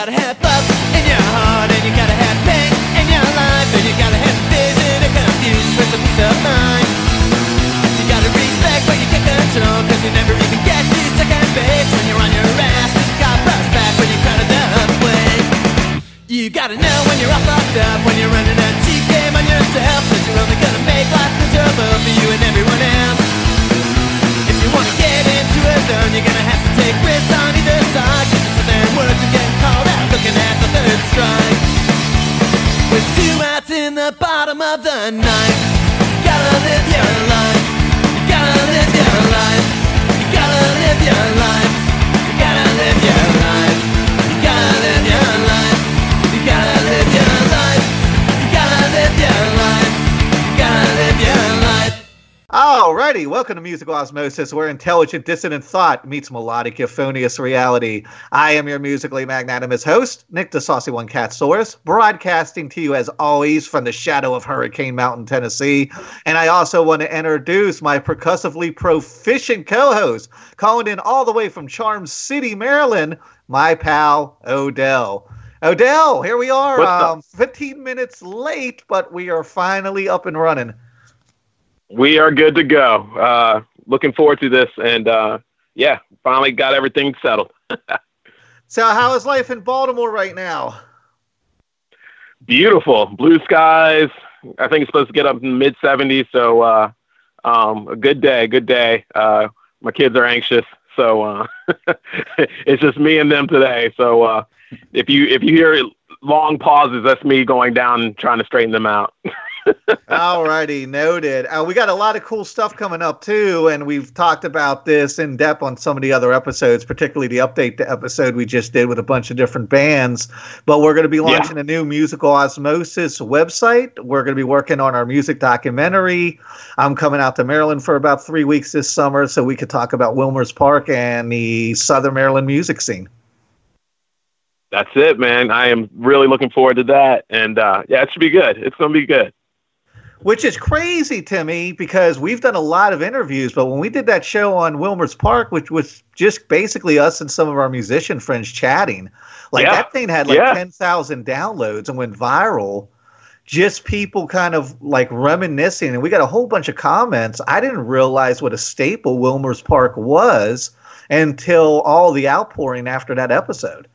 gotta have love in your the bottom of the ninth, Alrighty, welcome to Musical Osmosis, where intelligent dissonant thought meets melodic euphonious reality. I am your musically magnanimous host, Nick the Saucy One Cat Source, broadcasting to you as always from the shadow of Hurricane Mountain, Tennessee. And I also want to introduce my percussively proficient co-host, calling in all the way from Charm City, Maryland, my pal Odell. Odell, here we are, um, 15 minutes late, but we are finally up and running. We are good to go. Uh, looking forward to this, and uh, yeah, finally got everything settled. So, how is life in Baltimore right now? Beautiful blue skies. I think it's supposed to get up in mid 70s, so uh, um, a good day. Good day. Uh, my kids are anxious, so uh, it's just me and them today. So uh, if you if you hear long pauses, that's me going down and trying to straighten them out. Alrighty, noted. Uh, we got a lot of cool stuff coming up too, and we've talked about this in depth on some of the other episodes, particularly the update to episode we just did with a bunch of different bands. But we're going to be launching a new musical osmosis website. We're going to be working on our music documentary. I'm coming out to Maryland for about three weeks this summer, so we could talk about Wilmer's Park and the Southern Maryland music scene. That's it, man. I am really looking forward to that, and uh, yeah, it should be good. It's going to be good. Which is crazy to me because we've done a lot of interviews, but when we did that show on Wilmer's Park, which was just basically us and some of our musician friends chatting, like Yeah. that thing had like Yeah. 10,000 downloads and went viral. Just people kind of like reminiscing, and we got a whole bunch of comments. I didn't realize what a staple Wilmer's Park was until all the outpouring after that episode.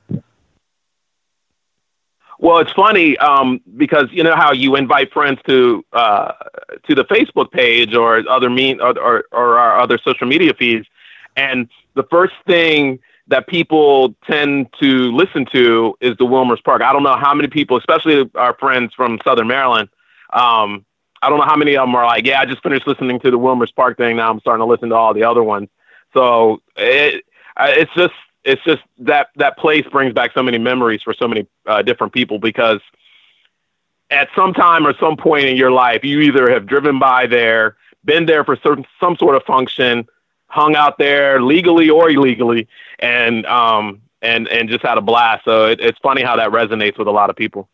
Well, it's funny um, because you know how you invite friends to uh, to the Facebook page or other mean or, or, or our other social media feeds, and the first thing that people tend to listen to is the Wilmer's Park. I don't know how many people, especially our friends from Southern Maryland. Um, I don't know how many of them are like, yeah, I just finished listening to the Wilmer's Park thing. Now I'm starting to listen to all the other ones. So it, it's just it's just that that place brings back so many memories for so many uh, different people because at some time or some point in your life, you either have driven by there, been there for certain some sort of function, hung out there legally or illegally, and um and and just had a blast. So it, it's funny how that resonates with a lot of people.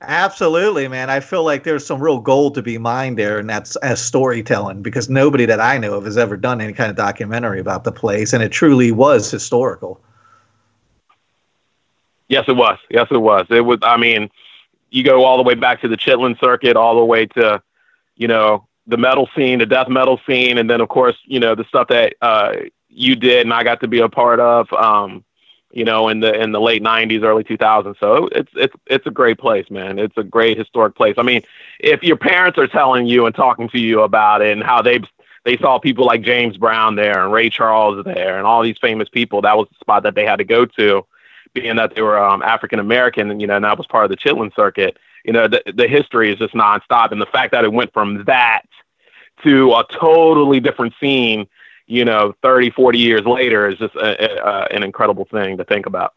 Absolutely, man. I feel like there's some real gold to be mined there, and that's as storytelling because nobody that I know of has ever done any kind of documentary about the place, and it truly was historical. Yes, it was. Yes, it was. It was. I mean, you go all the way back to the Chitlin circuit, all the way to, you know, the metal scene, the death metal scene, and then of course, you know, the stuff that uh, you did and I got to be a part of. Um, you know, in the in the late '90s, early 2000s. So it's it's it's a great place, man. It's a great historic place. I mean, if your parents are telling you and talking to you about it and how they they saw people like James Brown there and Ray Charles there and all these famous people, that was the spot that they had to go to, being that they were um, African American, and you know, and that was part of the Chitlin circuit. You know, the the history is just nonstop, and the fact that it went from that to a totally different scene you know 30 40 years later is just a, a, an incredible thing to think about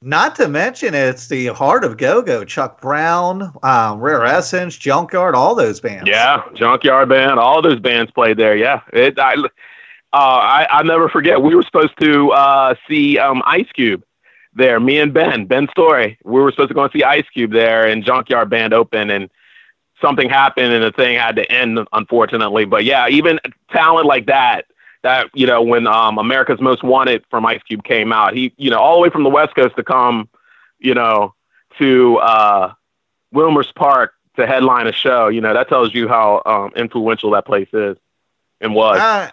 Not to mention, it's the heart of go-go. Chuck Brown, um, Rare Essence, Junkyard, all those bands. yeah junkyard band all those bands played there yeah it i uh, I, I'll never forget. We were supposed to uh, see um, Ice Cube there. Me and Ben, Ben Story. We were supposed to go and see Ice Cube there, and Junkyard Band open, and something happened, and the thing had to end, unfortunately. But yeah, even talent like that. That you know, when um, America's Most Wanted from Ice Cube came out, he you know all the way from the West Coast to come you know, to uh, Wilmer's Park to headline a show. You know, that tells you how um, influential that place is and was. Uh,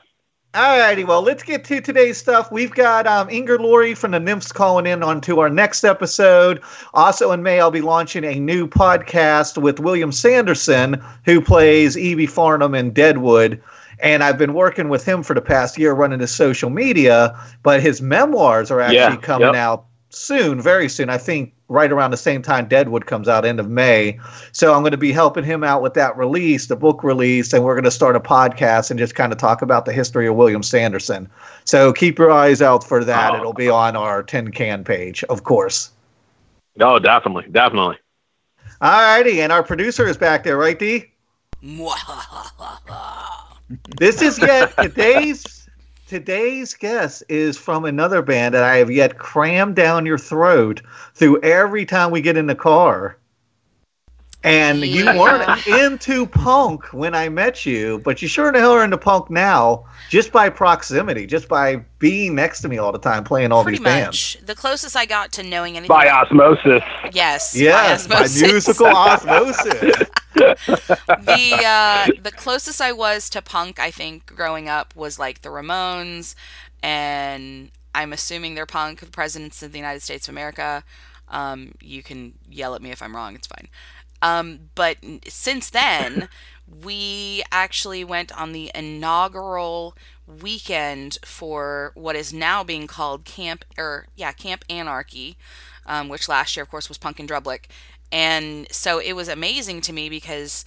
all righty, well, let's get to today's stuff. We've got um, Inger Lorre from the Nymphs calling in on to our next episode. Also in May, I'll be launching a new podcast with William Sanderson, who plays E.B. Farnum in Deadwood. And I've been working with him for the past year running his social media, but his memoirs are actually Yeah, coming yep. out soon, very soon. I think right around the same time Deadwood comes out, end of May. So I'm going to be helping him out with that release, the book release, and we're going to start a podcast and just kind of talk about the history of William Sanderson. So keep your eyes out for that. Oh. It'll be on our tin can page, of course. Oh, definitely, definitely. All righty, and our producer is back there, right, D? This is yet today's today's guest is from another band that I have yet crammed down your throat through every time we get in the car. And you weren't into punk when I met you, but you sure the hell are into punk now, just by proximity, just by being next to me all the time, playing all Pretty these bands. much. The closest I got to knowing anything. By osmosis. yes. Yes, by osmosis. musical osmosis. The uh, the closest I was to punk, I think, growing up was like the Ramones, and I'm assuming they're punk. Presidents of the United States of America. Um, you can yell at me if I'm wrong. It's fine. Um, but since then, we actually went on the inaugural weekend for what is now being called Camp or yeah Camp Anarchy, um, which last year, of course, was Punk and Drublic. And so it was amazing to me because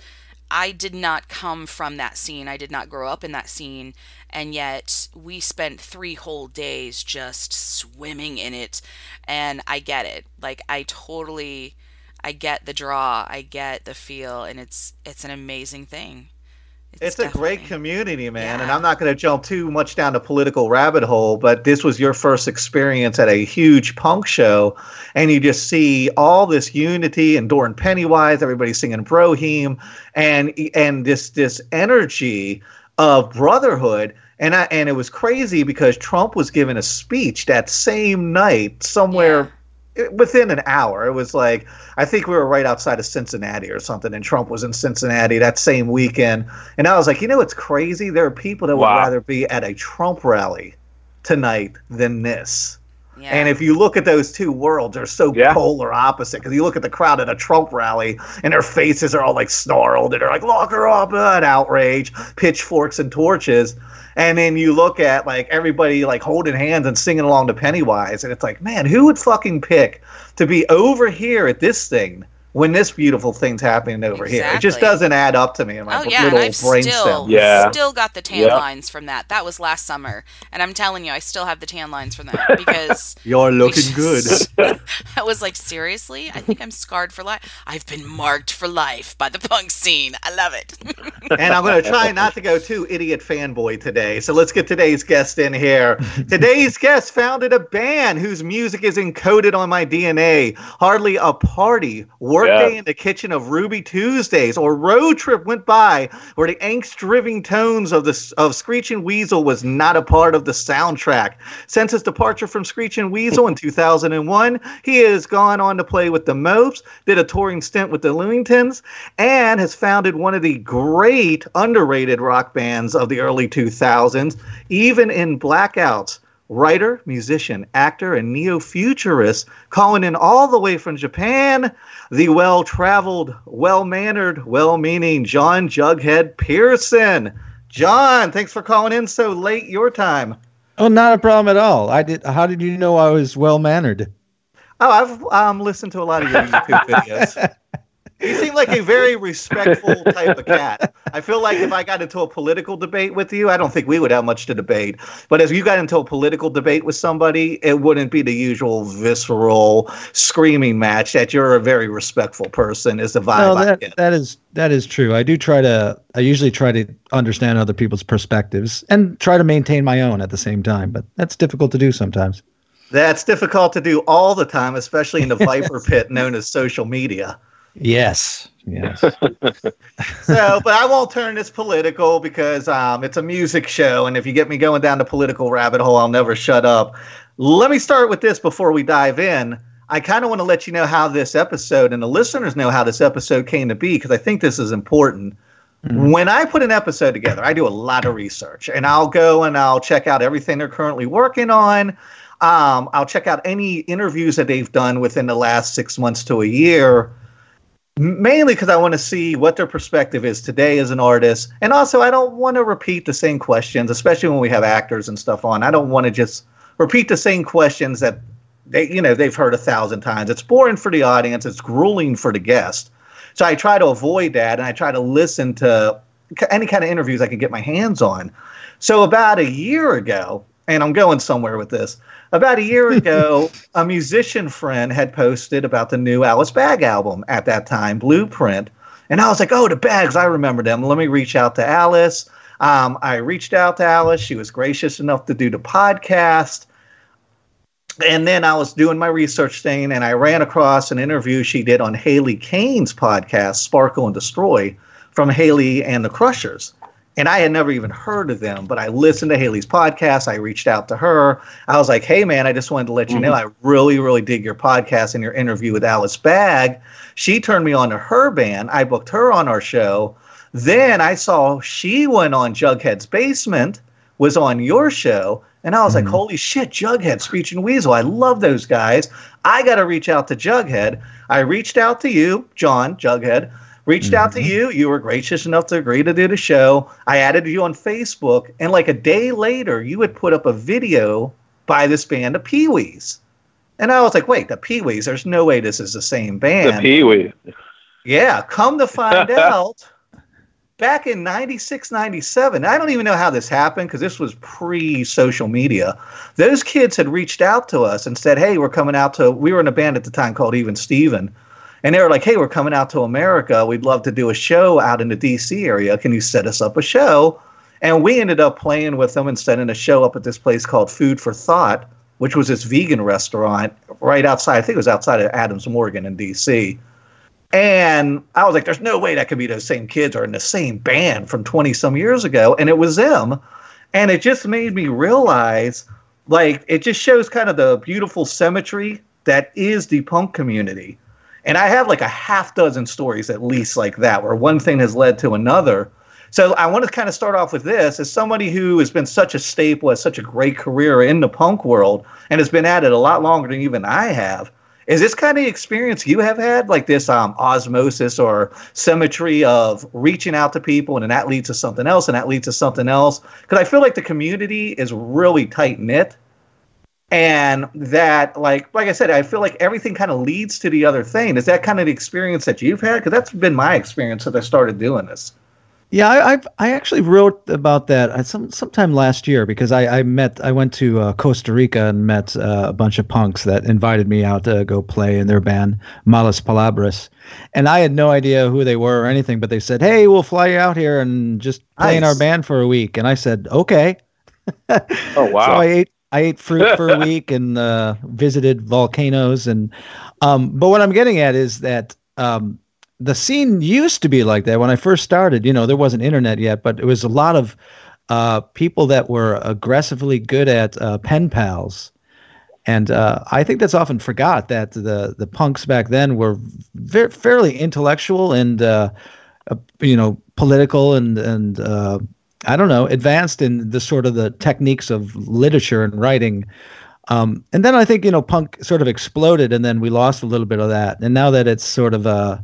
I did not come from that scene. I did not grow up in that scene. And yet we spent three whole days just swimming in it. And I get it. Like, I totally. I get the draw, I get the feel, and it's it's an amazing thing. It's, a great community, man. And I'm not going to jump too much down the political rabbit hole, but this was your first experience at a huge punk show. And you just see all this unity and Doran Pennywise, everybody singing Bro Hymn, and and this this energy of brotherhood. And I, and it was crazy because Trump was giving a speech that same night somewhere within an hour. It was like I think we were right outside of Cincinnati or something, and Trump was in Cincinnati that same weekend. And I was like, you know, what's crazy. There are people that would rather be at a Trump rally tonight than this. Yeah. And if you look at those two worlds, they're so Yeah. polar opposite. Because you look at the crowd at a Trump rally, and their faces are all like snarled, and they're like, "Lock her up!" and outrage, pitchforks and torches. And then you look at like everybody like holding hands and singing along to Pennywise, and it's like, man, who would fucking pick to be over here at this thing when this beautiful thing's happening over here? It just doesn't add up to me in my Oh yeah, little and I've brainstem. still Yeah. still got the tan Yeah. lines from that. That was last summer, and I'm telling you, I still have the tan lines from that because You're we looking good. I was like, seriously, I think I'm scarred for life. I've been marked for life by the punk scene. I love it. and I'm going to try not to go too idiot fanboy today. So let's get today's guest in here. today's guest founded a band whose music is encoded on my DNA. Hardly a party, workday Yeah. in the kitchen of Ruby Tuesdays, or road trip went by where the angst-driven tones of the of Screeching Weasel was not a part of the soundtrack. Since his departure from Screeching Weasel in 2001, he has gone on to play with the Mopes, did a touring stint with the Lewingtons, and has founded one of the great underrated rock bands of the early 2000s, even in blackouts. Writer, musician, actor, and neo futurist, calling in all the way from Japan, the well traveled, well mannered, well meaning John Jughead Pierson. John, thanks for calling in so late your time. Oh, not a problem at all. I did. How did you know I was well mannered? Oh, I've um, listened to a lot of your YouTube videos. You seem like a very respectful type of cat. I feel like if I got into a political debate with you, I don't think we would have much to debate. But if you got into a political debate with somebody, it wouldn't be the usual visceral screaming match. That you're a very respectful person is the vibe No, that that is that is true. I do try to. I usually try to understand other people's perspectives and try to maintain my own at the same time. But that's difficult to do sometimes. That's difficult to do all the time, especially in the viper pit known as social media. Yes. Yes. so, but I won't turn this political because um, it's a music show, and if you get me going down the political rabbit hole, I'll never shut up. Let me start with this before we dive in. I kind of want to let you know how this episode and the listeners know how this episode came to be because I think this is important. Mm-hmm. When I put an episode together, I do a lot of research and I'll go and I'll check out everything they're currently working on. Um, I'll check out any interviews that they've done within the last six months to a year, mainly because I want to see what their perspective is today as an artist. And also, I don't want to repeat the same questions, especially when we have actors and stuff on. I don't want to just repeat the same questions that they, you know, they've heard a thousand times. It's boring for the audience. It's grueling for the guest. So I try to avoid that, and I try to listen to any kind of interviews I can get my hands on. So about a year ago, and I'm going somewhere with this. About a year ago, a musician friend had posted about the new Alice Bag album at that time, Blueprint. And I was like, oh, the bags, I remember them. Let me reach out to Alice. Um, I reached out to Alice. She was gracious enough to do the podcast. And then I was doing my research thing and I ran across an interview she did on Hayley Cain's podcast, Sparkle and Destroy, from Hayley and the Crushers and I had never even heard of them, but I listened to Hayley's podcast. I reached out to her. I was like, "Hey, man, I just wanted to let you mm-hmm. know I really, really dig your podcast and your interview with Alice Bag." She turned me on to her band. I booked her on our show. Then I saw she went on Jughead's Basement, was on your show, and I was mm-hmm. like, "Holy shit, Jughead, Screeching Weasel! I love those guys. I got to reach out to Jughead." I reached out to you, John Jughead reached out to mm-hmm. you. You were gracious enough to agree to do the show. I added you on Facebook, and like a day later, you had put up a video by this band, the Pee Wees. And I was like, wait, the Pee Wees? There's no way this is the same band. The Pee Wees. Yeah, come to find out, back in 96, 97, I don't even know how this happened because this was pre social media. Those kids had reached out to us and said, hey, we're coming out to, we were in a band at the time called Even Steven and they were like, "Hey, we're coming out to America. We'd love to do a show out in the D.C. area. Can you set us up a show?" And we ended up playing with them and setting a show up at this place called Food for Thought, which was this vegan restaurant right outside. I think it was outside of Adams Morgan in D.C. And I was like, "There's no way that could be those same kids or in the same band from 20 some years ago." And it was them, and it just made me realize, like, it just shows kind of the beautiful symmetry that is the punk community and I have like a half dozen stories at least like that, where one thing has led to another. So I want to kind of start off with this as somebody who has been such a staple, has such a great career in the punk world, and has been at it a lot longer than even I have. Is this kind of experience you have had, like this um, osmosis or symmetry of reaching out to people, and then that leads to something else, and that leads to something else? Because I feel like the community is really tight knit and that like like i said i feel like everything kind of leads to the other thing. Is that kind of the experience that you've had? Because that's been my experience since i started doing this. Yeah I, I've, i actually wrote about that uh, some sometime last year because i, I met i went to uh, costa rica and met uh, a bunch of punks that invited me out to go play in their band malas palabras. And i had no idea who they were or anything but they said hey we'll fly you out here and just play nice. in our band for a week. And i said okay. Oh wow. So i ate I ate fruit for a week and uh, visited volcanoes. And um, but what I'm getting at is that um, the scene used to be like that when I first started. You know, there wasn't internet yet, but it was a lot of uh, people that were aggressively good at uh, pen pals. And uh, I think that's often forgot that the the punks back then were very, fairly intellectual and uh, uh, you know political and and I don't know, advanced in the sort of the techniques of literature and writing. Um, and then I think you know punk sort of exploded, and then we lost a little bit of that. And now that it's sort of uh,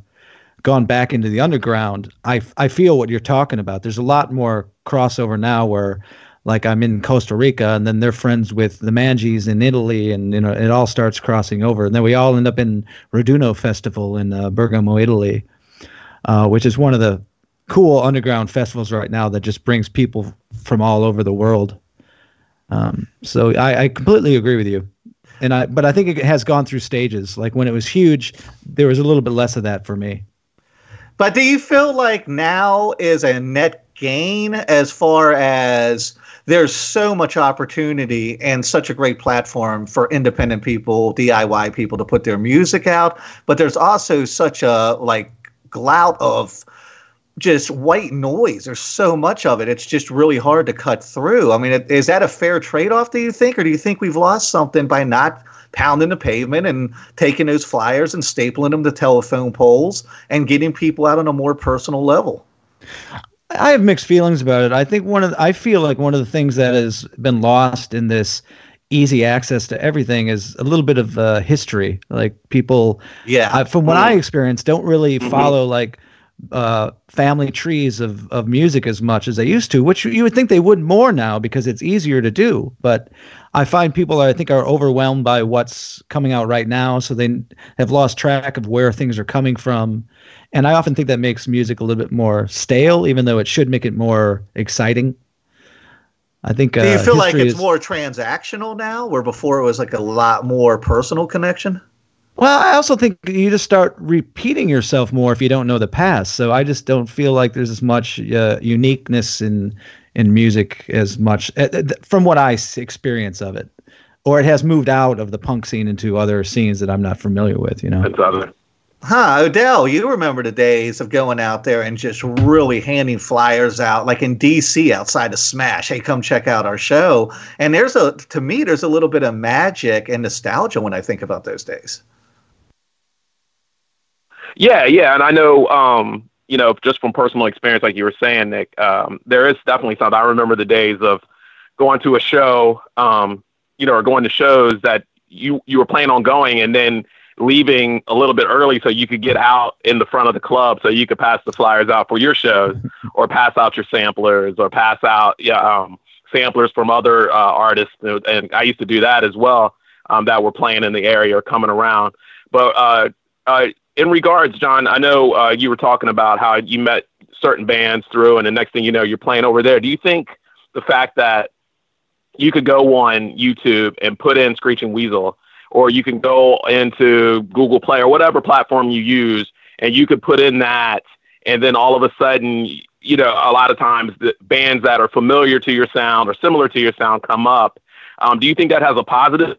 gone back into the underground, I I feel what you're talking about. There's a lot more crossover now, where like I'm in Costa Rica, and then they're friends with the Manges in Italy, and you know it all starts crossing over, and then we all end up in Raduno Festival in uh, Bergamo, Italy, uh, which is one of the cool underground festivals right now that just brings people from all over the world. Um, so I, I completely agree with you. And I, but I think it has gone through stages. Like when it was huge, there was a little bit less of that for me. But do you feel like now is a net gain as far as there's so much opportunity and such a great platform for independent people, DIY people to put their music out, but there's also such a like glout of just white noise. There's so much of it. It's just really hard to cut through. I mean, is that a fair trade off, do you think? Or do you think we've lost something by not pounding the pavement and taking those flyers and stapling them to telephone poles and getting people out on a more personal level. I have mixed feelings about it. I think one of the, I feel like one of the things that has been lost in this easy access to everything is a little bit of uh, history. Like people, Yeah. From what Mhm. I experience, don't really Mhm. follow like uh, family trees of, of music as much as they used to, which you would think they would more now because it's easier to do. But I find people I think are overwhelmed by what's coming out right now, so they have lost track of where things are coming from. And I often think that makes music a little bit more stale, even though it should make it more exciting. I think. Do you uh, feel like it's is- more transactional now, where before it was like a lot more personal connection? Well, I also think you just start repeating yourself more if you don't know the past. So I just don't feel like there's as much uh, uniqueness in in music as much uh, th- from what I s- experience of it, or it has moved out of the punk scene into other scenes that I'm not familiar with. You know. It's other. Huh, Odell, you remember the days of going out there and just really handing flyers out, like in DC outside of Smash. Hey, come check out our show. And there's a, to me, there's a little bit of magic and nostalgia when I think about those days. Yeah, yeah, and I know, um, you know, just from personal experience, like you were saying, Nick, um, there is definitely something. I remember the days of going to a show, um, you know, or going to shows that you you were planning on going, and then leaving a little bit early so you could get out in the front of the club, so you could pass the flyers out for your shows, or pass out your samplers, or pass out yeah um, samplers from other uh, artists, and I used to do that as well. Um, that were playing in the area or coming around, but uh, uh, in regards, John, I know uh, you were talking about how you met certain bands through, and the next thing you know, you're playing over there. Do you think the fact that you could go on YouTube and put in Screeching Weasel, or you can go into Google Play or whatever platform you use, and you could put in that, and then all of a sudden, you know, a lot of times the bands that are familiar to your sound or similar to your sound come up. Um, do you think that has a positive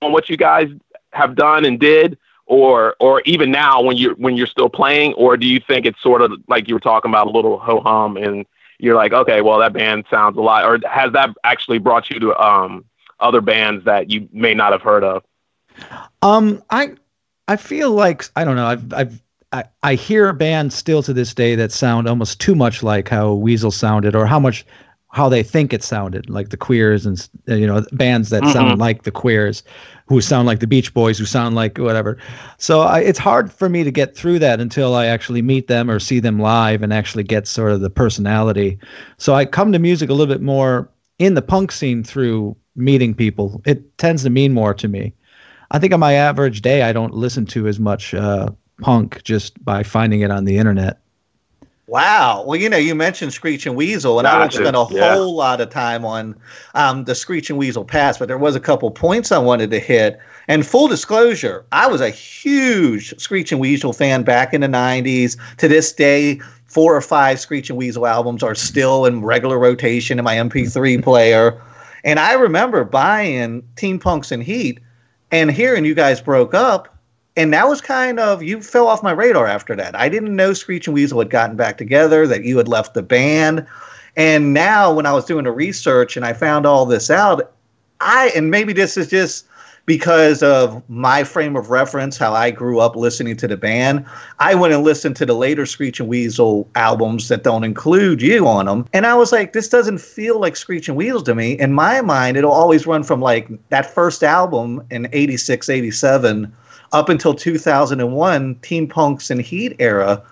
on what you guys have done and did? Or or even now when you're when you're still playing, or do you think it's sort of like you were talking about a little ho hum and you're like, okay, well that band sounds a lot, or has that actually brought you to um other bands that you may not have heard of? Um, I I feel like I don't know. I've I've I, I hear bands still to this day that sound almost too much like how Weasel sounded, or how much how they think it sounded, like the Queers and uh, you know bands that sound like the Queers, who sound like the Beach Boys, who sound like whatever. So I, it's hard for me to get through that until I actually meet them or see them live and actually get sort of the personality. So I come to music a little bit more in the punk scene through meeting people. It tends to mean more to me. I think on my average day, I don't listen to as much uh, punk just by finding it on the internet. Wow. Well, you know, you mentioned Screeching Weasel, and I won't spend a Yeah. whole lot of time on um, the Screeching Weasel pass, but there was a couple points I wanted to hit. And full disclosure, I was a huge Screeching Weasel fan back in the 90s. To this day, four or five Screeching Weasel albums are still in regular rotation in my MP3 player. And I remember buying Teen Punks in Heat and hearing you guys broke up and that was kind of you fell off my radar after that. I didn't know Screeching Weasel had gotten back together, that you had left the band. And now when I was doing the research and I found all this out, I and maybe this is just because of my frame of reference, how I grew up listening to the band. I went and listened to the later Screeching Weasel albums that don't include you on them. And I was like, this doesn't feel like Screeching Weasel to me. In my mind, it'll always run from like that first album in 86, 87 up until 2001 Teen Punks in Heat era.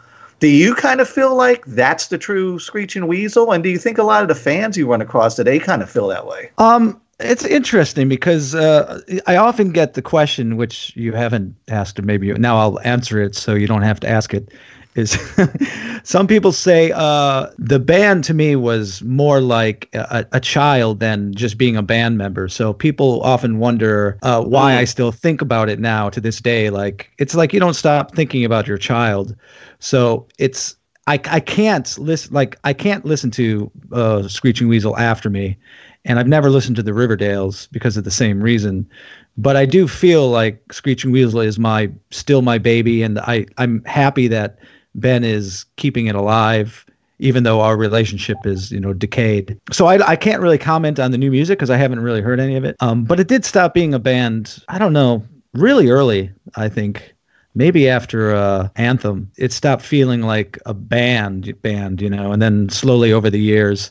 Do you kind of feel like that's the true Screeching Weasel? And do you think a lot of the fans you run across today kind of feel that way? Um, it's interesting because uh, I often get the question, which you haven't asked, or maybe you, now I'll answer it so you don't have to ask it. Is some people say uh, the band to me was more like a, a child than just being a band member. So people often wonder uh, why I still think about it now to this day. Like it's like you don't stop thinking about your child. So it's I, I can't listen like I can't listen to uh, Screeching Weasel after me, and I've never listened to the Riverdales because of the same reason. But I do feel like Screeching Weasel is my still my baby, and I I'm happy that Ben is keeping it alive even though our relationship is you know decayed. So I, I can't really comment on the new music because I haven't really heard any of it. Um, but it did stop being a band. I don't know, really early. I think maybe after uh, Anthem, it stopped feeling like a band band, you know, and then slowly over the years.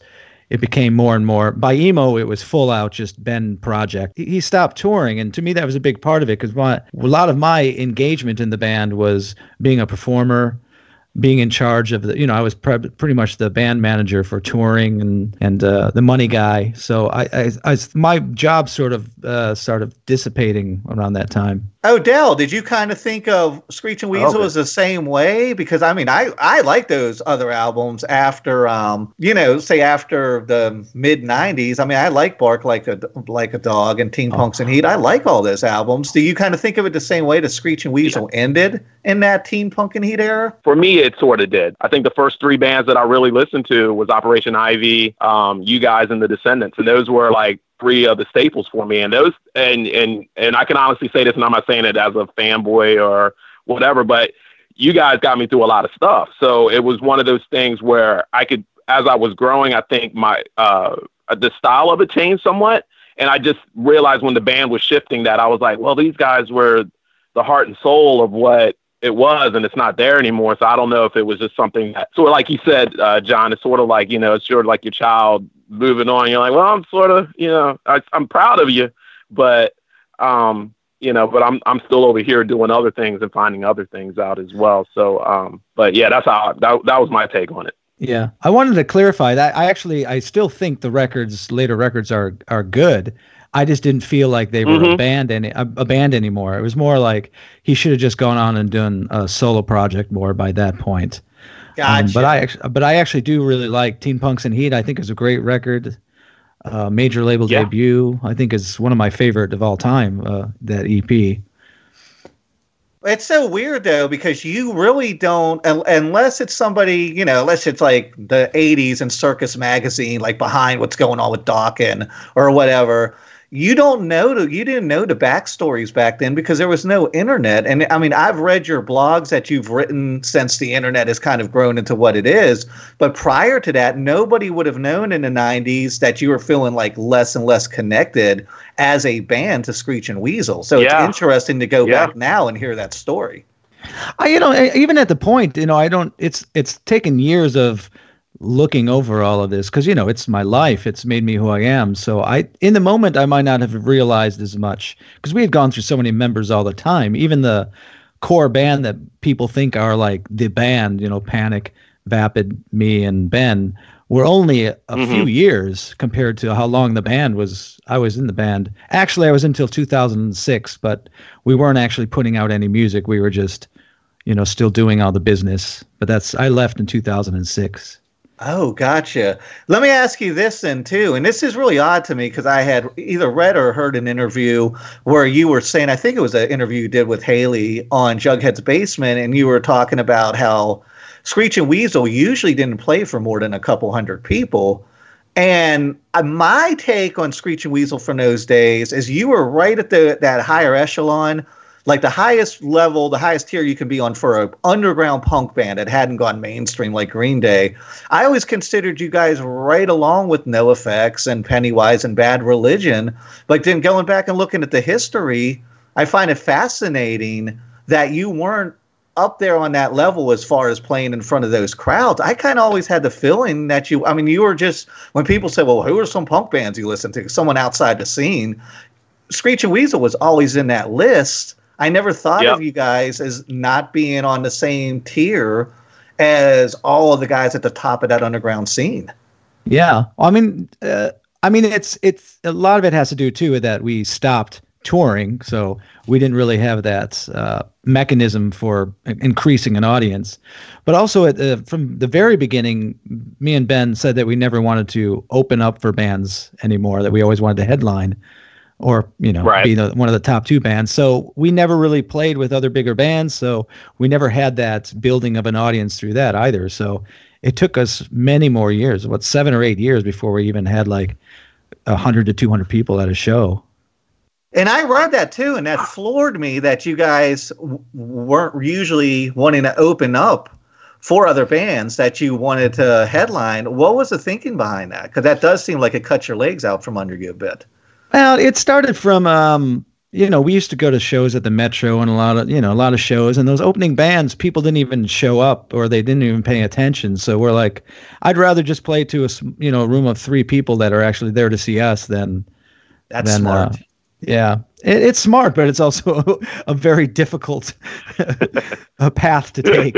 It became more and more. By emo, it was full out just Ben project. He, he stopped touring, and to me, that was a big part of it because a lot of my engagement in the band was being a performer, being in charge of the you know i was pre- pretty much the band manager for touring and and uh, the money guy. So I, I, I my job sort of uh, started dissipating around that time Odell, did you kind of think of Screeching Weasel as the same way? Because I mean, I I like those other albums after, um, you know, say after the mid '90s. I mean, I like Bark Like a Like a Dog and Teen oh. Punks and Heat. I like all those albums. Do you kind of think of it the same way? The Screeching Weasel yeah. ended in that Teen Punk and Heat era? For me, it sort of did. I think the first three bands that I really listened to was Operation Ivy, um, you guys, and the Descendents, and those were like three of the staples for me. And those and and and I can honestly say this, and I'm not saying it as a fanboy or whatever, but you guys got me through a lot of stuff. So it was one of those things where I could, as I was growing, I think my uh, the style of it changed somewhat, and I just realized when the band was shifting that I was like, well, these guys were the heart and soul of what it was and it's not there anymore. So I don't know if it was just something that sort of like you said, uh, John, it's sort of like, you know, it's sort of like your child moving on. You're like, well, I'm sort of, you know, I, I'm proud of you, but, um, you know, but I'm, I'm still over here doing other things and finding other things out as well. So, um, but yeah, that's how, that, that was my take on it. Yeah. I wanted to clarify that I actually, I still think the records, later records are, are good. I just didn't feel like they were mm-hmm. a band any a, a, band anymore. It was more like he should have just gone on and done a solo project more by that point. Gotcha. Um, but I but I actually do really like Teen Punks in Heat. I think is a great record. Uh, major label yeah. debut. I think is one of my favorite of all time. Uh, that EP. It's so weird though because you really don't unless it's somebody you know unless it's like the '80s and Circus Magazine like behind what's going on with Dokken or whatever you don't know the, you didn't know the backstories back then because there was no internet and i mean i've read your blogs that you've written since the internet has kind of grown into what it is but prior to that nobody would have known in the 90s that you were feeling like less and less connected as a band to screeching weasel so yeah. it's interesting to go yeah. back now and hear that story I, you know even at the point you know i don't it's it's taken years of looking over all of this because you know it's my life. It's made me who i am. So i in the moment i might not have realized as much because we had gone through so many members all the time. Even the core band that people think are like the band you know panic vapid me and ben were only a, a mm-hmm. few years compared to how long the band was i was in the band. Actually i was until 2006 but we weren't actually putting out any music. We were just you know still doing all the business. But that's i left in 2006 Oh, gotcha. Let me ask you this then too, and this is really odd to me because I had either read or heard an interview where you were saying, I think it was an interview you did with Hayley on Jughead's Basement, and you were talking about how Screeching Weasel usually didn't play for more than a couple hundred people. And uh, my take on Screeching Weasel from those days is you were right at the that higher echelon like the highest level, the highest tier you can be on for a underground punk band that hadn't gone mainstream like Green Day. I always considered you guys right along with NOFX and Pennywise and Bad Religion. But then going back and looking at the history, I find it fascinating that you weren't up there on that level as far as playing in front of those crowds. I kind of always had the feeling that you, I mean, you were just, when people say, well, who are some punk bands you listen to? Someone outside the scene. Screeching Weasel was always in that list I never thought yep. of you guys as not being on the same tier as all of the guys at the top of that underground scene. Yeah, I mean, uh, I mean, it's it's a lot of it has to do too with that we stopped touring, so we didn't really have that uh, mechanism for increasing an audience. But also, at, uh, from the very beginning, me and Ben said that we never wanted to open up for bands anymore; that we always wanted to headline or you know right. be the, one of the top two bands so we never really played with other bigger bands so we never had that building of an audience through that either so it took us many more years what seven or eight years before we even had like 100 to 200 people at a show and I read that too, and that floored me that you guys w- weren't usually wanting to open up for other bands that you wanted to headline. What was the thinking behind that? Because that does seem like it cut your legs out from under you a bit. Well, it started from um, you know, we used to go to shows at the Metro and a lot of, you know, a lot of shows and those opening bands, people didn't even show up or they didn't even pay attention. So we're like, I'd rather just play to a, you know, a room of three people that are actually there to see us than, That's than, smart. uh, yeah, it, it's smart, but it's also a very difficult a path to take.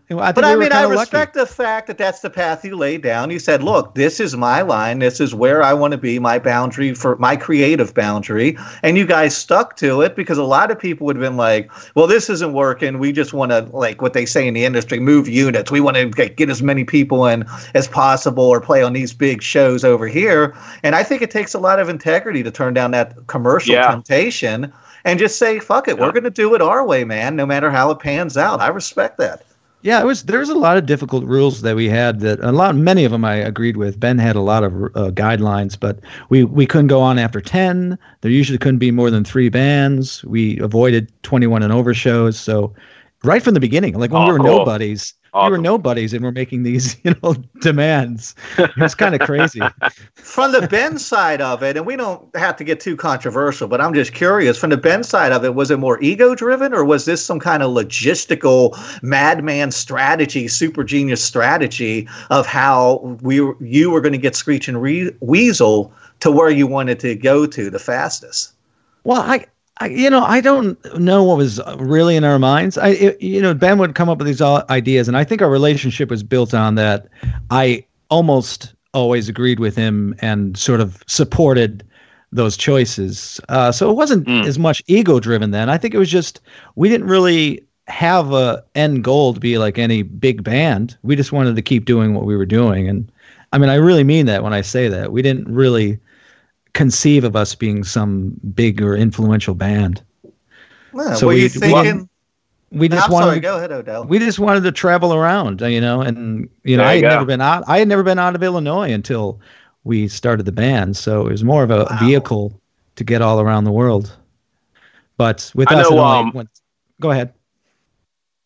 I but I mean, I respect lucky. the fact that that's the path you laid down. You said, "Look, this is my line. This is where I want to be. My boundary for my creative boundary." And you guys stuck to it because a lot of people would have been like, "Well, this isn't working. We just want to like what they say in the industry, move units. We want to get, get as many people in as possible or play on these big shows over here." And I think it takes a lot of integrity to turn down that commercial Yeah. temptation and just say, "Fuck it, we're going to do it our way, man. No matter how it pans out." I respect that. Yeah, it was. There's a lot of difficult rules that we had. That a lot, many of them I agreed with. Ben had a lot of uh, guidelines, but we we couldn't go on after ten. There usually couldn't be more than three bands. We avoided 21 and over shows. So, right from the beginning, like when Oh, we were cool. nobodies, we were Awesome. nobodies, and we're making these, you know, demands. It was kind of crazy. from the Ben side of it, and we don't have to get too controversial, but I'm just curious. From the Ben side of it, was it more ego driven, or was this some kind of logistical madman strategy, super genius strategy of how we were- you were going to get Screech and Re- Weasel to where you wanted to go to the fastest? Well, I, I, you know, I don't know what was really in our minds. I, it, you know, Ben would come up with these ideas, and I think our relationship was built on that. I almost always agreed with him and sort of supported those choices. Uh, so it wasn't Mm. as much ego driven then. I think it was just we didn't really have a end goal to be like any big band. We just wanted to keep doing what we were doing, and I mean, I really mean that when I say that. We didn't really conceive of us being some big or influential band. Well, So were we- you we- thinking? We just I'm wanted sorry. to, Go ahead, Odell. we just wanted to travel around, you know, and you know, There I had go. never been out I had never been out of Illinois until we started the band, so it was more of a Wow. vehicle to get all around the world. But with I us, know, only um, went, go ahead.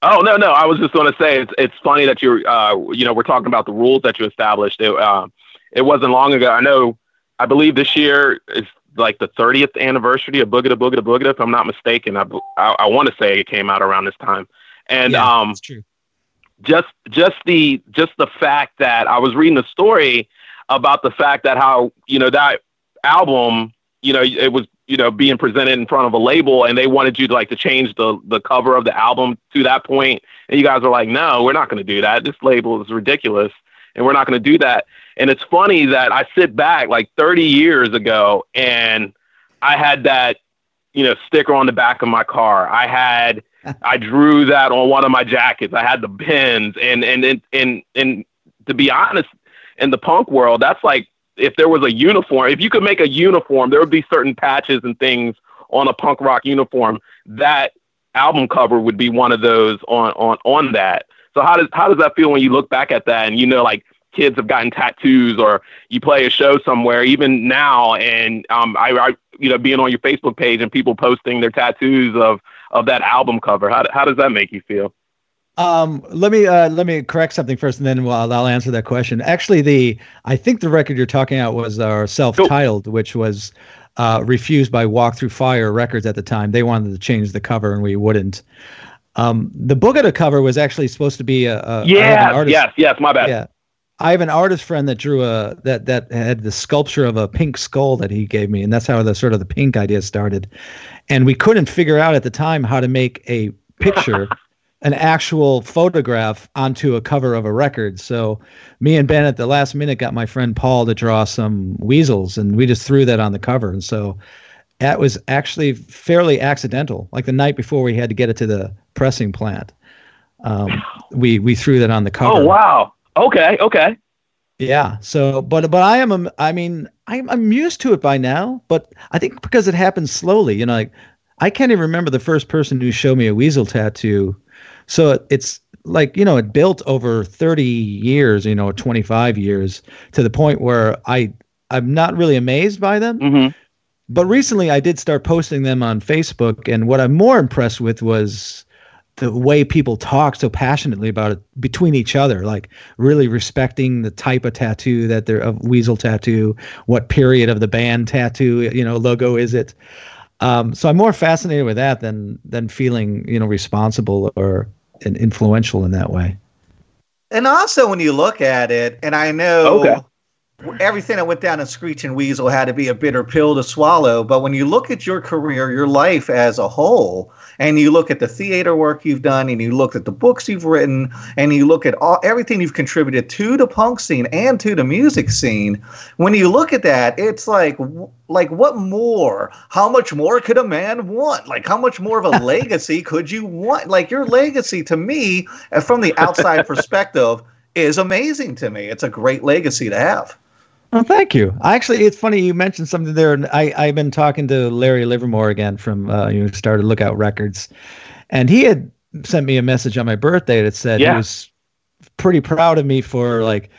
Oh no, no. I was just going to say it's it's funny that you're uh you know we're talking about the rules that you established. It uh, it wasn't long ago. I know. I believe this year is like the 30th anniversary of Boogie to Boogie if I'm not mistaken. I I want to say it came out around this time, and yeah, um true. just just the just the fact that I was reading a story about the fact that how you know that album you know it was you know being presented in front of a label and they wanted you to like to change the the cover of the album to that point and you guys were like no we're not going to do that this label is ridiculous and we're not going to do that and it's funny that I sit back like 30 years ago and I had that you know sticker on the back of my car I had I drew that on one of my jackets. I had the pins, and and and and, and to be honest, in the punk world, that's like if there was a uniform. If you could make a uniform, there would be certain patches and things on a punk rock uniform. That album cover would be one of those on on on that. So how does how does that feel when you look back at that and you know like kids have gotten tattoos or you play a show somewhere even now and um I, I you know being on your Facebook page and people posting their tattoos of of that album cover. How, how does that make you feel? Um, let me uh, let me correct something first, and then we'll, I'll answer that question. Actually, the I think the record you're talking about was our self-titled, which was uh, refused by Walk Through Fire Records at the time. They wanted to change the cover, and we wouldn't. Um, the Boogada cover was actually supposed to be a, a I have an Yes, artist- yes, yes. My bad. yeah. I have an artist friend that drew a that that had the sculpture of a pink skull that he gave me, and that's how the sort of the pink idea started. And we couldn't figure out at the time how to make a picture, an actual photograph onto a cover of a record. So me and Ben at the last minute got my friend Paul to draw some weasels, and we just threw that on the cover. And so that was actually fairly accidental. Like the night before we had to get it to the pressing plant, um, we we threw that on the cover. Oh wow. Okay. Okay. Yeah. So, but but I am I mean I'm I'm used to it by now. But I think because it happens slowly, you know, like I can't even remember the first person who showed me a weasel tattoo. So it, it's like you know it built over 30 years, you know, 25 years to the point where I I'm not really amazed by them. hmm But recently I did start posting them on Facebook, and what I'm more impressed with was the way people talk so passionately about it between each other, like really respecting the type of tattoo that they're of weasel tattoo, what period of the band tattoo, you know, logo is it. Um, so I'm more fascinated with that than than feeling, you know, responsible or influential in that way. And also, when you look at it, and I know Okay. Everything that went down in Screeching Weasel had to be a bitter pill to swallow, but when you look at your career, your life as a whole, and you look at the theater work you've done, and you look at the books you've written, and you look at all everything you've contributed to the punk scene and to the music scene, when you look at that, it's like, like what more? How much more could a man want? Like, how much more of a legacy could you want? Like, your legacy to me, uh, from the outside perspective, is amazing to me. It's a great legacy to have. Well, thank you. Actually, it's funny you mentioned something there. and I I've been talking to Larry Livermore again from uh, you started Lookout Records, and he had sent me a message on my birthday that said Yeah. he was pretty proud of me for like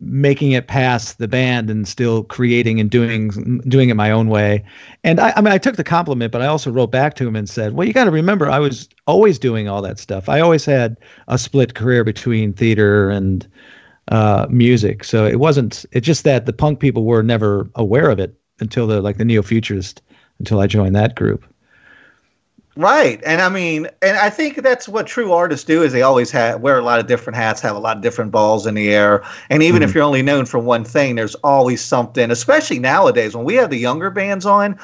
making it past the band and still creating and doing doing it my own way. And I, I mean, I took the compliment, but I also wrote back to him and said, "Well, you got to remember, I was always doing all that stuff. I always had a split career between theater and uh, music. So it wasn't. It's just that the punk people were never aware of it until the like the neo futurist until I joined that group. Right. And I mean, and I think that's what true artists do is they always have wear a lot of different hats, have a lot of different balls in the air. And even if you're only known for one thing, there's always something, especially nowadays when we have the younger bands on,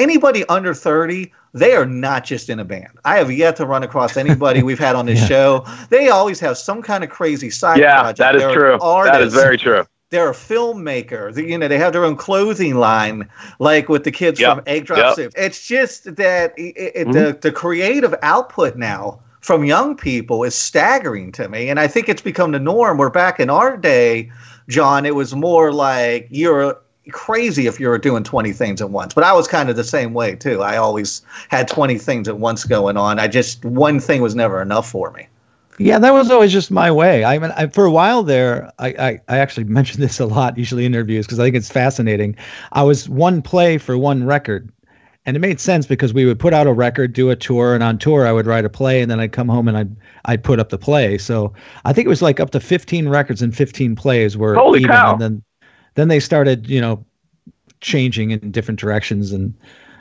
anybody under 30, they are not just in a band. I have yet to run across anybody we've had on this Yeah. show. They always have some kind of crazy side Yeah, project. that is They're true. That is very true. they're a filmmaker. They- You know, they have their own clothing line, like with the kids Yep. from Egg Drop Yep. Soup. It's just that it, it, Mm-hmm. the the creative output now from young people is staggering to me, and I think it's become the norm. Where back in our day, John, it was more like you're crazy if you were doing 20 things at once. But I was kind of the same way too. I always had 20 things at once going on. I just one thing was never enough for me. Yeah, that was always just my way. I mean, I, for a while there, I, I, I actually mention this a lot, usually in interviews, because I think it's fascinating. I was one play for one record, and it made sense because we would put out a record, do a tour, and on tour I would write a play, and then I'd come home and I'd I'd put up the play. So I think it was like up to 15 records and 15 plays were Holy even, cow. and then then they started, you know, changing in different directions, and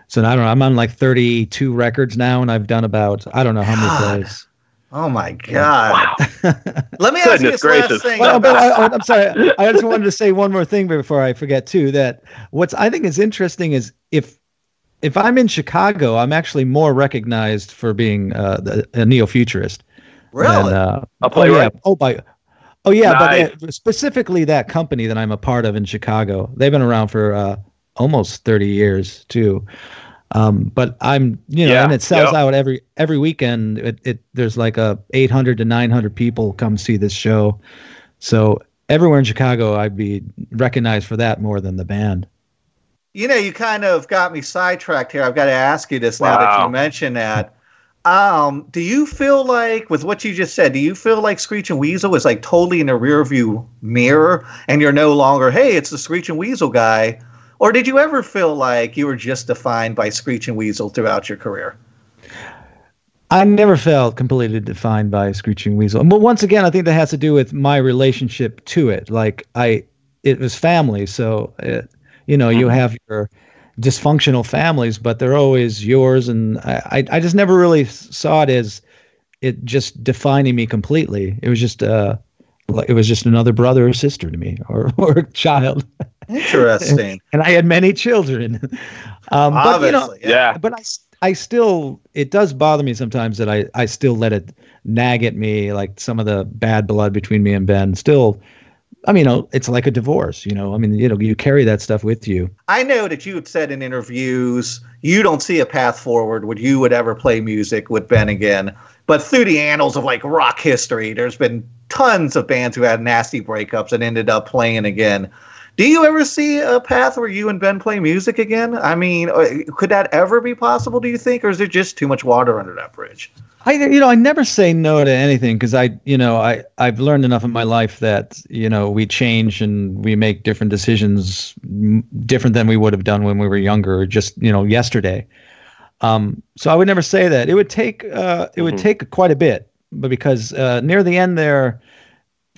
so I don't know. I'm on like 32 records now, and I've done about I don't know how many plays. Oh my god! Let me ask you this gracious. last thing. Well, but I, I'm sorry. I just wanted to say one more thing before I forget too. That what's I think is interesting is if if I'm in Chicago, I'm actually more recognized for being uh, the, a neo-futurist. really? Than, uh, A oh yeah. playwright? Oh by. Oh yeah, Nice. but uh, specifically that company that I'm a part of in Chicago. They've been around for uh, almost 30 years too. Um, but I'm, you know, Yeah, and it sells yep. out every every weekend. It, it there's like a 800 to 900 people come see this show. So everywhere in Chicago, I'd be recognized for that more than the band. You know, you kind of got me sidetracked here. I've got to ask you this now that you mention that. Um, do you feel like, with what you just said, do you feel like Screeching Weasel is like totally in the rearview mirror, and you're no longer, hey, it's the Screeching Weasel guy, or did you ever feel like you were just defined by Screeching Weasel throughout your career? I never felt completely defined by Screeching Weasel. But once again, I think that has to do with my relationship to it. Like I, it was family. So, it, you know, you have your dysfunctional families, but they're always yours. And I, I, I just never really saw it as it just defining me completely. It was just, uh, like it was just another brother or sister to me, or or child. Interesting. and I had many children. um, but you know, Obviously, Yeah. but I, I still it does bother me sometimes that I I still let it nag at me like some of the bad blood between me and Ben still I mean know, it's like a divorce you know I mean you know you carry that stuff with you I know that you had said in interviews you don't see a path forward when you would ever play music with Ben again. But through the annals of like rock history, there's been tons of bands who had nasty breakups and ended up playing again. Do you ever see a path where you and Ben play music again? I mean, uh, could that ever be possible, do you think, or is there just too much water under that bridge? I you know I never say no to anything because I you know I I've learned enough in my life that you know we change and we make different decisions m- different than we would have done when we were younger or just you know yesterday. Um, so I would never say that. It would take uh, it would Mhm. take quite a bit, but because uh, near the end there,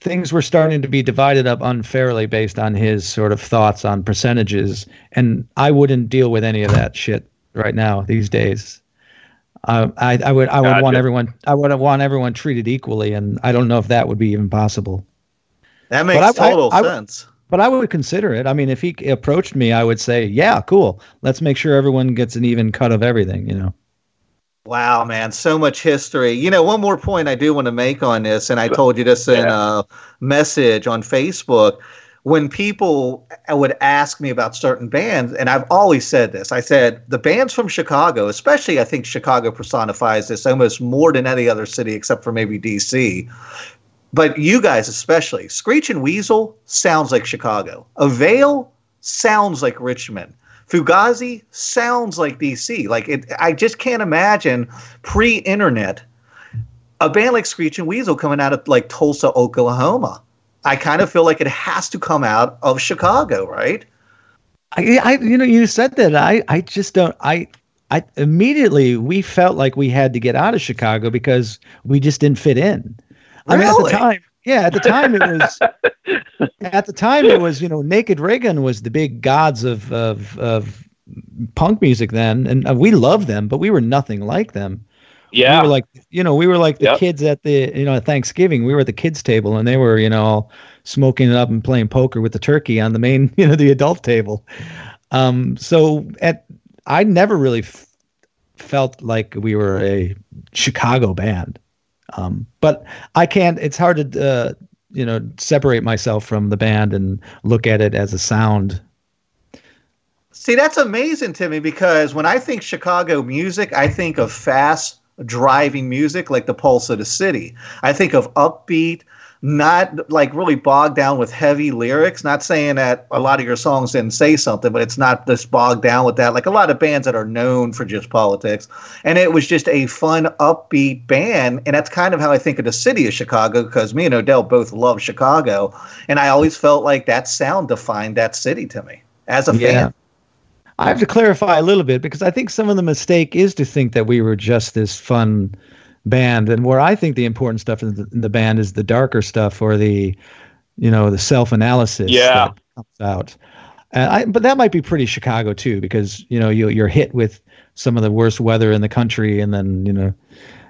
things were starting to be divided up unfairly based on his sort of thoughts on percentages, and I wouldn't deal with any of that shit right now these days. Uh, I, I would I would want everyone I would want everyone treated equally, and I don't know if that would be even possible. That makes I- I- total I- sense. But I would consider it. I mean, if he approached me, I would say, "Yeah, cool. Let's make sure everyone gets an even cut of everything." You know. Wow, man, so much history. You know, one more point I do want to make on this, and I told you this in a message on Facebook. When people would ask me about certain bands, and I've always said this, I said the bands from Chicago, especially I think Chicago personifies this almost more than any other city except for maybe DC. But you guys, especially, Screeching Weasel sounds like Chicago. Avail sounds like Richmond. Fugazi sounds like DC. Like it, I just can't imagine pre-internet a band like Screeching Weasel coming out of like Tulsa, Oklahoma. I kind of feel like it has to come out of Chicago, right? I, I, you know, you said that. I, I just don't. I, I immediately we felt like we had to get out of Chicago because we just didn't fit in. I mean, at Really? the time, yeah, at the time it was. at the time, it was you know, Naked Raygun was the big gods of of of punk music then, and uh, we loved them, but we were nothing like them. Yeah. we were like you know we were like the Yep. kids at the you know at Thanksgiving we were at the kids table and they were you know smoking it up and playing poker with the turkey on the main you know the adult table um so at I never really f- felt like we were a Chicago band um but I can't it's hard to uh you know separate myself from the band and look at it as a sound See, that's amazing to me because when I think Chicago music, I think of fast driving music like the pulse of the city. I think of upbeat, not like really bogged down with heavy lyrics. Not saying that a lot of your songs didn't say something, but it's not this bogged down with that. Like a lot of bands that are known for just politics. And it was just a fun, upbeat band. And that's kind of how I think of the city of Chicago because me and Odell both love Chicago. And I always felt like that sound defined that city to me as a Yeah. fan. I have to clarify a little bit because I think some of the mistake is to think that we were just this fun band, and where I think the important stuff in the, in the band is the darker stuff or the, you know, the self analysis Yeah. that comes out. And I, but that might be pretty Chicago too, because you know you you're hit with some of the worst weather in the country, and then you know,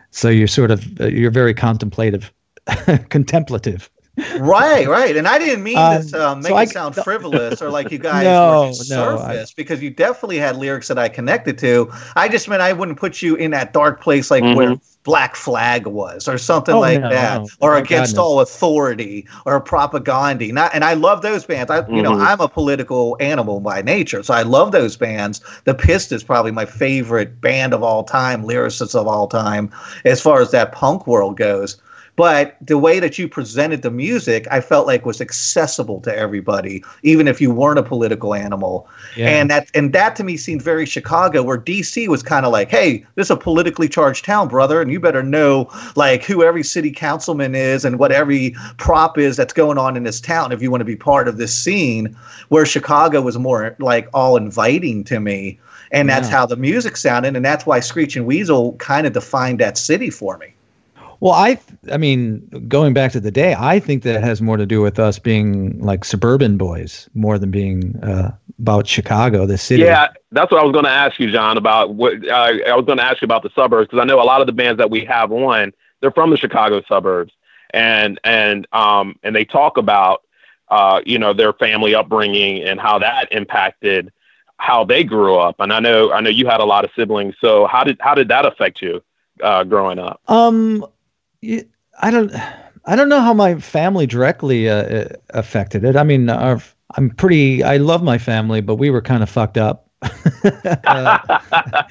so you're sort of uh, you're very contemplative, contemplative. Right, right. And I didn't mean Um, this uh, make so I- it sound frivolous or like you guys No, were just no, I- surface because you definitely had lyrics that I connected to. I just meant I wouldn't put you in that dark place like where Black Flag was or something Oh, like no, that no. or Oh, Against God. All Authority or Propaganda. Not, and I love those bands. I, you know, Mhm. I'm a political animal by nature, so I love those bands. The Pist is probably my favorite band of all time, lyricists of all time, as far as that punk world goes. But the way that you presented the music, I felt like was accessible to everybody, even if you weren't a political animal. Yeah. And that and that to me seemed very Chicago, where DC was kind of like, hey, this is a politically charged town, brother, and you better know like who every city councilman is and what every prop is that's going on in this town if you want to be part of this scene. Where Chicago was more like all inviting to me. And that's Yeah. how the music sounded, and that's why Screeching Weasel kind of defined that city for me. Well, I, I mean, going back to the day, I think that has more to do with us being like suburban boys more than being uh, about Chicago, the city. Yeah, that's what I was going to ask you, John, about what uh, I was going to ask you about the suburbs because I know a lot of the bands that we have on, they're from the Chicago suburbs, and and um and they talk about uh you know their family upbringing and how that impacted how they grew up. And I know I know you had a lot of siblings, so how did how did that affect you uh, growing up? Um, I don't, I don't know how my family directly uh, uh, affected it. I mean, our, I'm pretty. I love my family, but we were kind of fucked up. Uh,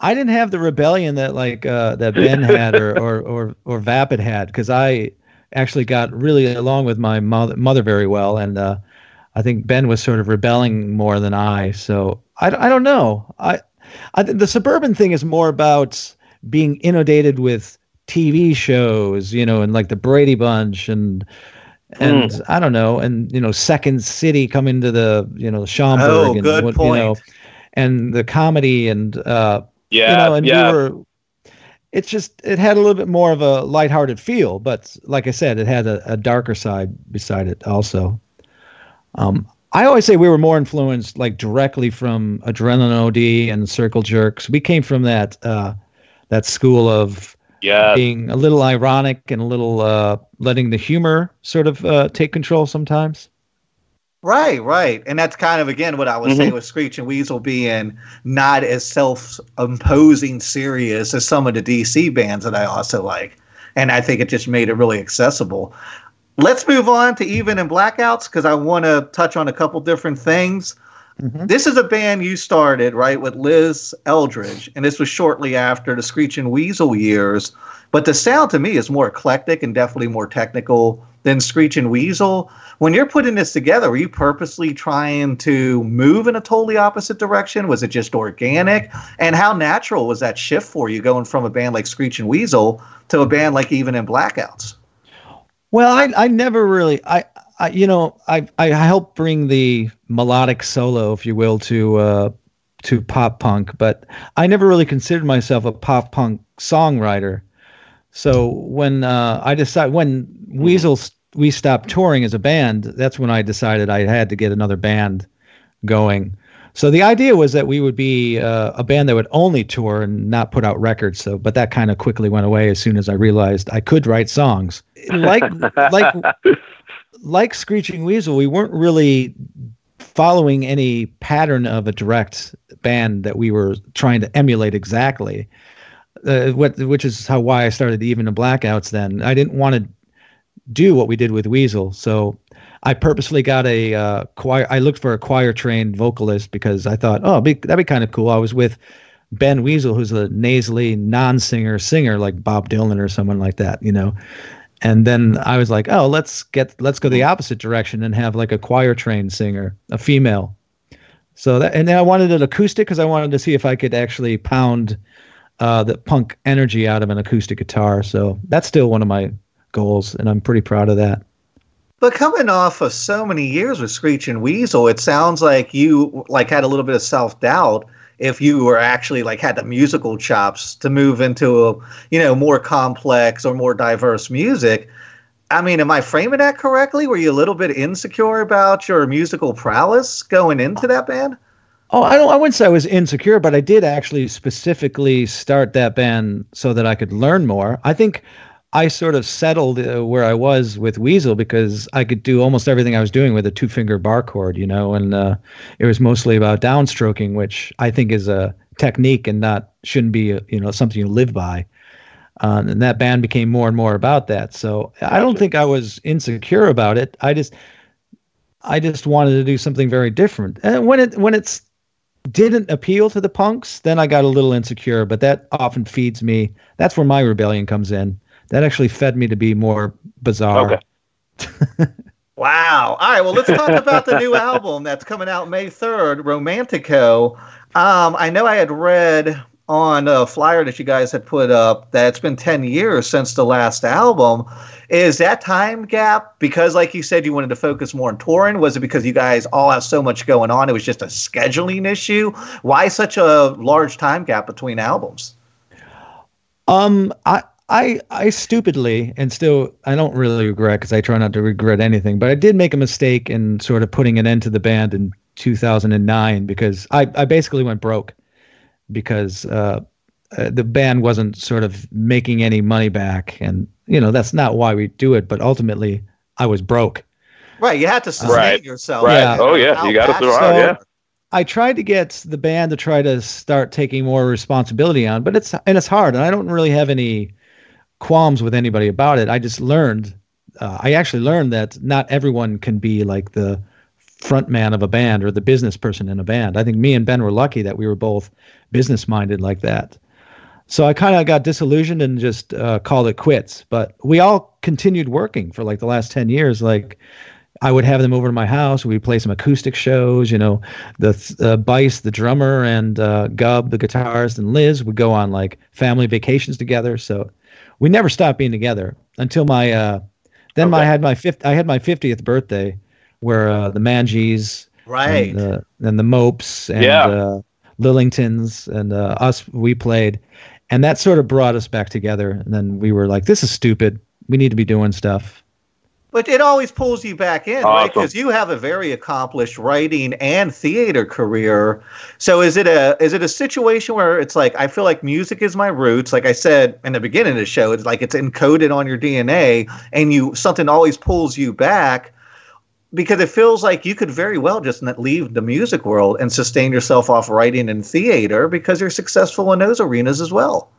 I didn't have the rebellion that like uh, that Ben had or or or, or Vapid had because I actually got really along with my mother mother very well, and uh, I think Ben was sort of rebelling more than I. So I, I don't know. I, I the suburban thing is more about being inundated with TV shows, you know, and like the Brady Bunch and and I don't know, and you know, Second City coming to the you know Schaumburg Oh, and good what, point. you know, and the comedy and uh, Yeah, you know, and yeah. we were. It's just it had a little bit more of a lighthearted feel, but like I said, it had a, a darker side beside it also. Um, I always say we were more influenced like directly from Adrenaline OD and Circle Jerks. We came from that uh, that school of yeah, being a little ironic and a little uh, letting the humor sort of uh, take control sometimes. Right, right. And that's kind of again what I was Mhm. saying with Screeching Weasel being not as self imposing serious as some of the DC bands that I also like. And I think it just made it really accessible. Let's move on to Even in Blackouts because I want to touch on a couple different things. Mhm. This is a band you started, right, with Liz Eldredge, and this was shortly after the Screeching Weasel years. But the sound to me is more eclectic and definitely more technical than Screeching Weasel. When you're putting this together, were you purposely trying to move in a totally opposite direction? Was it just organic? And how natural was that shift for you going from a band like Screeching Weasel to a band like Even in Blackouts? Well, I I never really I, I you know I I helped bring the melodic solo, if you will, to uh, to pop punk, but I never really considered myself a pop punk songwriter. So when uh, I decided when Weasel we stopped touring as a band, that's when I decided I had to get another band going. So the idea was that we would be uh, a band that would only tour and not put out records. So, but that kind of quickly went away as soon as I realized I could write songs. Like like like Screeching Weasel, we weren't really following any pattern of a direct band that we were trying to emulate exactly. Uh, what, which is how why I started even the blackouts. Then I didn't want to do what we did with Weasel, so I purposely got a uh, choir. I looked for a choir trained vocalist because I thought, oh, be, that'd be kind of cool. I was with Ben Weasel, who's a nasally non singer singer like Bob Dylan or someone like that, you know. And then I was like, oh, let's get let's go the opposite direction and have like a choir trained singer, a female. So that and then I wanted an acoustic because I wanted to see if I could actually pound uh, the punk energy out of an acoustic guitar. So that's still one of my goals, and I'm pretty proud of that. But coming off of so many years with Screeching Weasel, it sounds like you like had a little bit of self doubt if you were actually like had the musical chops to move into a you know more complex or more diverse music. I mean, am I framing that correctly? Were you a little bit insecure about your musical prowess going into that band? Oh, I don't. I wouldn't say I was insecure, but I did actually specifically start that band so that I could learn more. I think I sort of settled uh, where I was with Weasel because I could do almost everything I was doing with a two finger bar chord, you know, and uh, it was mostly about downstroking, which I think is a technique and not shouldn't be, uh, you know, something you live by. Uh, and that band became more and more about that. So I don't think I was insecure about it. I just, I just wanted to do something very different. And when it when it's didn't appeal to the punks, then I got a little insecure. But that often feeds me. That's where my rebellion comes in. That actually fed me to be more bizarre. Okay. Wow. All right. Well, let's talk about the new album that's coming out May 3rd, Romantico. Um, I know I had read on a flyer that you guys had put up that it's been 10 years since the last album. Is that time gap because, like you said, you wanted to focus more on touring? Was it because you guys all have so much going on? It was just a scheduling issue? Why such a large time gap between albums? Um, I, I, I stupidly and still I don't really regret because I try not to regret anything, but I did make a mistake in sort of putting an end to the band in 2009 because I, I basically went broke because uh, uh, the band wasn't sort of making any money back, and you know that's not why we do it, but ultimately I was broke. Right. You had to sustain Right. yourself. Right. Yeah. Oh yeah, you got to survive. So- Yeah. I tried to get the band to try to start taking more responsibility on, but it's and it's hard, and I don't really have any qualms with anybody about it. I just learned, uh, I actually learned that not everyone can be like the front man of a band or the business person in a band. I think me and Ben were lucky that we were both business minded like that. So I kind of got disillusioned and just uh, called it quits. But we all continued working for like the last 10 years. Like I would have them over to my house. We'd play some acoustic shows. You know, the uh, Bice, the drummer, and uh, Gub, the guitarist, and Liz would go on like family vacations together. So we never stopped being together until my. Uh, then my, I had my fifth. I had my fiftieth birthday, where uh, the Manges, Right. and, uh, and the Mopes, and Yeah. uh, Lillingtons and uh, us. We played, and that sort of brought us back together. And then we were like, "This is stupid. We need to be doing stuff." But it always pulls you back in, right? Because you have a very accomplished writing and theater career. So is it a is it a situation where it's like I feel like music is my roots? Like I said in the beginning of the show, it's like it's encoded on your DNA, and you something always pulls you back because it feels like you could very well just leave the music world and sustain yourself off writing and theater because you're successful in those arenas as well.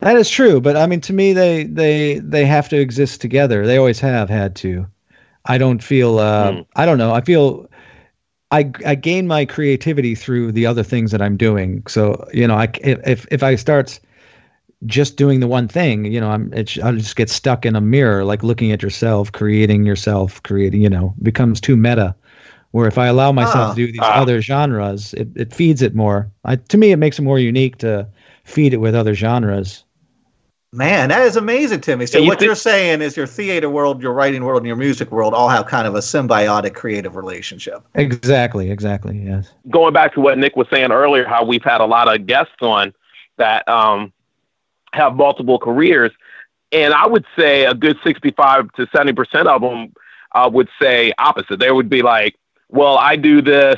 That is true, but I mean, to me, they they they have to exist together. They always have had to. I don't feel. Uh, Hmm. I don't know. I feel. I I gain my creativity through the other things that I'm doing. So you know, I if if I start just doing the one thing, you know, I'm it's I'll just get stuck in a mirror, like looking at yourself, creating yourself, creating. You know, becomes too meta. Where if I allow myself Ah. to do these Ah. other genres, it, it feeds it more. I, to me, it makes it more unique to feed it with other genres. Man, that is amazing, Timmy. So Yeah, you what think- you're saying is your theater world, your writing world, and your music world all have kind of a symbiotic creative relationship. Exactly, exactly. Yes. going back to what Nick was saying earlier, how we've had a lot of guests on that um, have multiple careers, and I would say a good sixty-five to seventy percent of them uh, would say opposite. They would be like, "Well, I do this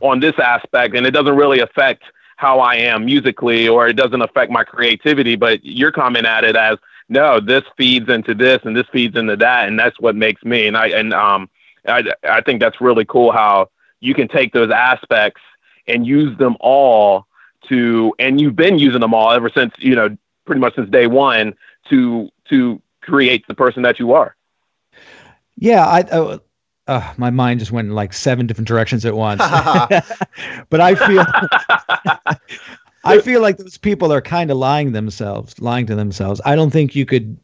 on this aspect, and it doesn't really affect how I am musically, or it doesn't affect my creativity." But you're coming at it as, "No, this feeds into this, and this feeds into that, and that's what makes me." And I and um, I I think that's really cool how you can take those aspects and use them all to and you've been using them all ever since you know pretty much since day one to to create the person that you are Yeah, I. Uh, my mind just went in like seven different directions at once. but I feel, I feel like those people are kind of lying themselves, lying to themselves. I don't think you could.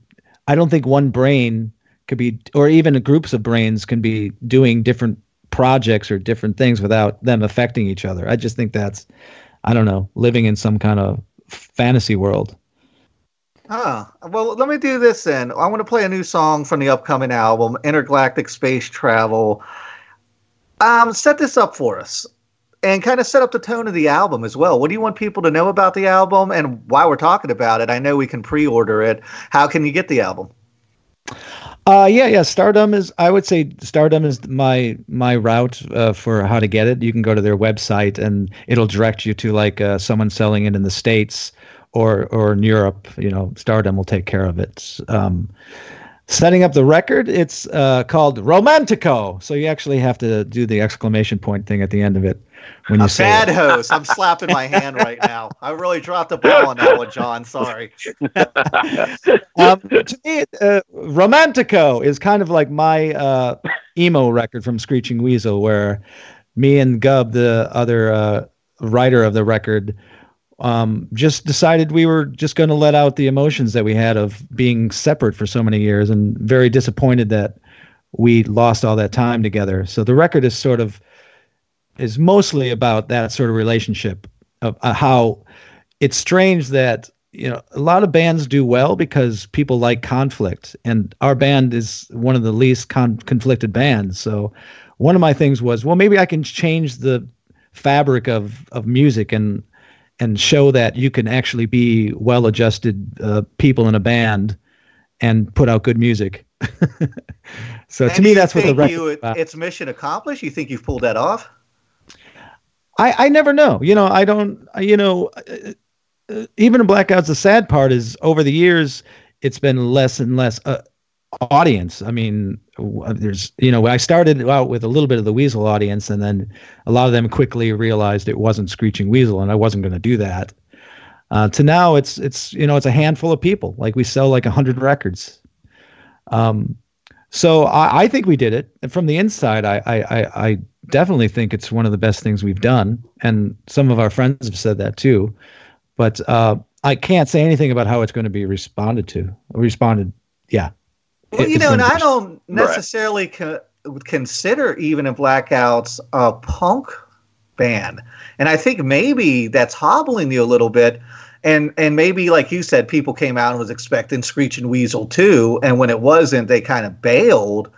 I don't think one brain could be, or even groups of brains can be doing different projects or different things without them affecting each other. I just think that's, I don't know, living in some kind of fantasy world. Huh. Well, let me do this then. I want to play a new song from the upcoming album, Intergalactic Space Travel. Um, set this up for us and kind of set up the tone of the album as well. What do you want people to know about the album? And while we're talking about it, I know we can pre order it. How can you get the album? Uh, yeah, yeah. Stardumb is. I would say Stardumb is my my route uh, for how to get it. You can go to their website and it'll direct you to like uh, someone selling it in the states or or in Europe. You know, Stardumb will take care of it. Um, setting up the record, it's uh, called Romantico. So you actually have to do the exclamation point thing at the end of it when you A say bad it. host. I'm slapping my hand right now. I really dropped the ball on that one, John. Sorry. um, to me, uh, Romantico is kind of like my uh, emo record from Screeching Weasel, where me and Gub, the other uh, writer of the record, um, just decided we were just going to let out the emotions that we had of being separate for so many years and very disappointed that we lost all that time together. So the record is sort of is mostly about that sort of relationship of uh, how it's strange that you know a lot of bands do well because people like conflict and our band is one of the least con- conflicted bands so one of my things was well maybe i can change the fabric of of music and and show that you can actually be well adjusted uh, people in a band and put out good music so And to me that's what the record you, about. it's mission accomplished. You think you've pulled that off? I, I never know. You know, I don't, you know, uh, uh, even in Blackouts, the sad part is over the years, it's been less and less uh, audience. I mean, uh, there's, you know, I started out with a little bit of the Weasel audience, and then a lot of them quickly realized it wasn't Screeching Weasel, and I wasn't going to do that. Uh, to now, it's, it's, you know, it's a handful of people. Like we sell like hundred records. Um, so I, I think we did it. And from the inside, I, I, I, I definitely think it's one of the best things we've done. And some of our friends have said that too. But uh, I can't say anything about how it's going to be responded to. Responded, yeah. Well, you know, and I don't necessarily co- consider even in Blackouts a punk band, and I think maybe that's hobbling you a little bit. And and maybe like you said, people came out and was expecting Screeching Weasel too, and when it wasn't, they kind of bailed.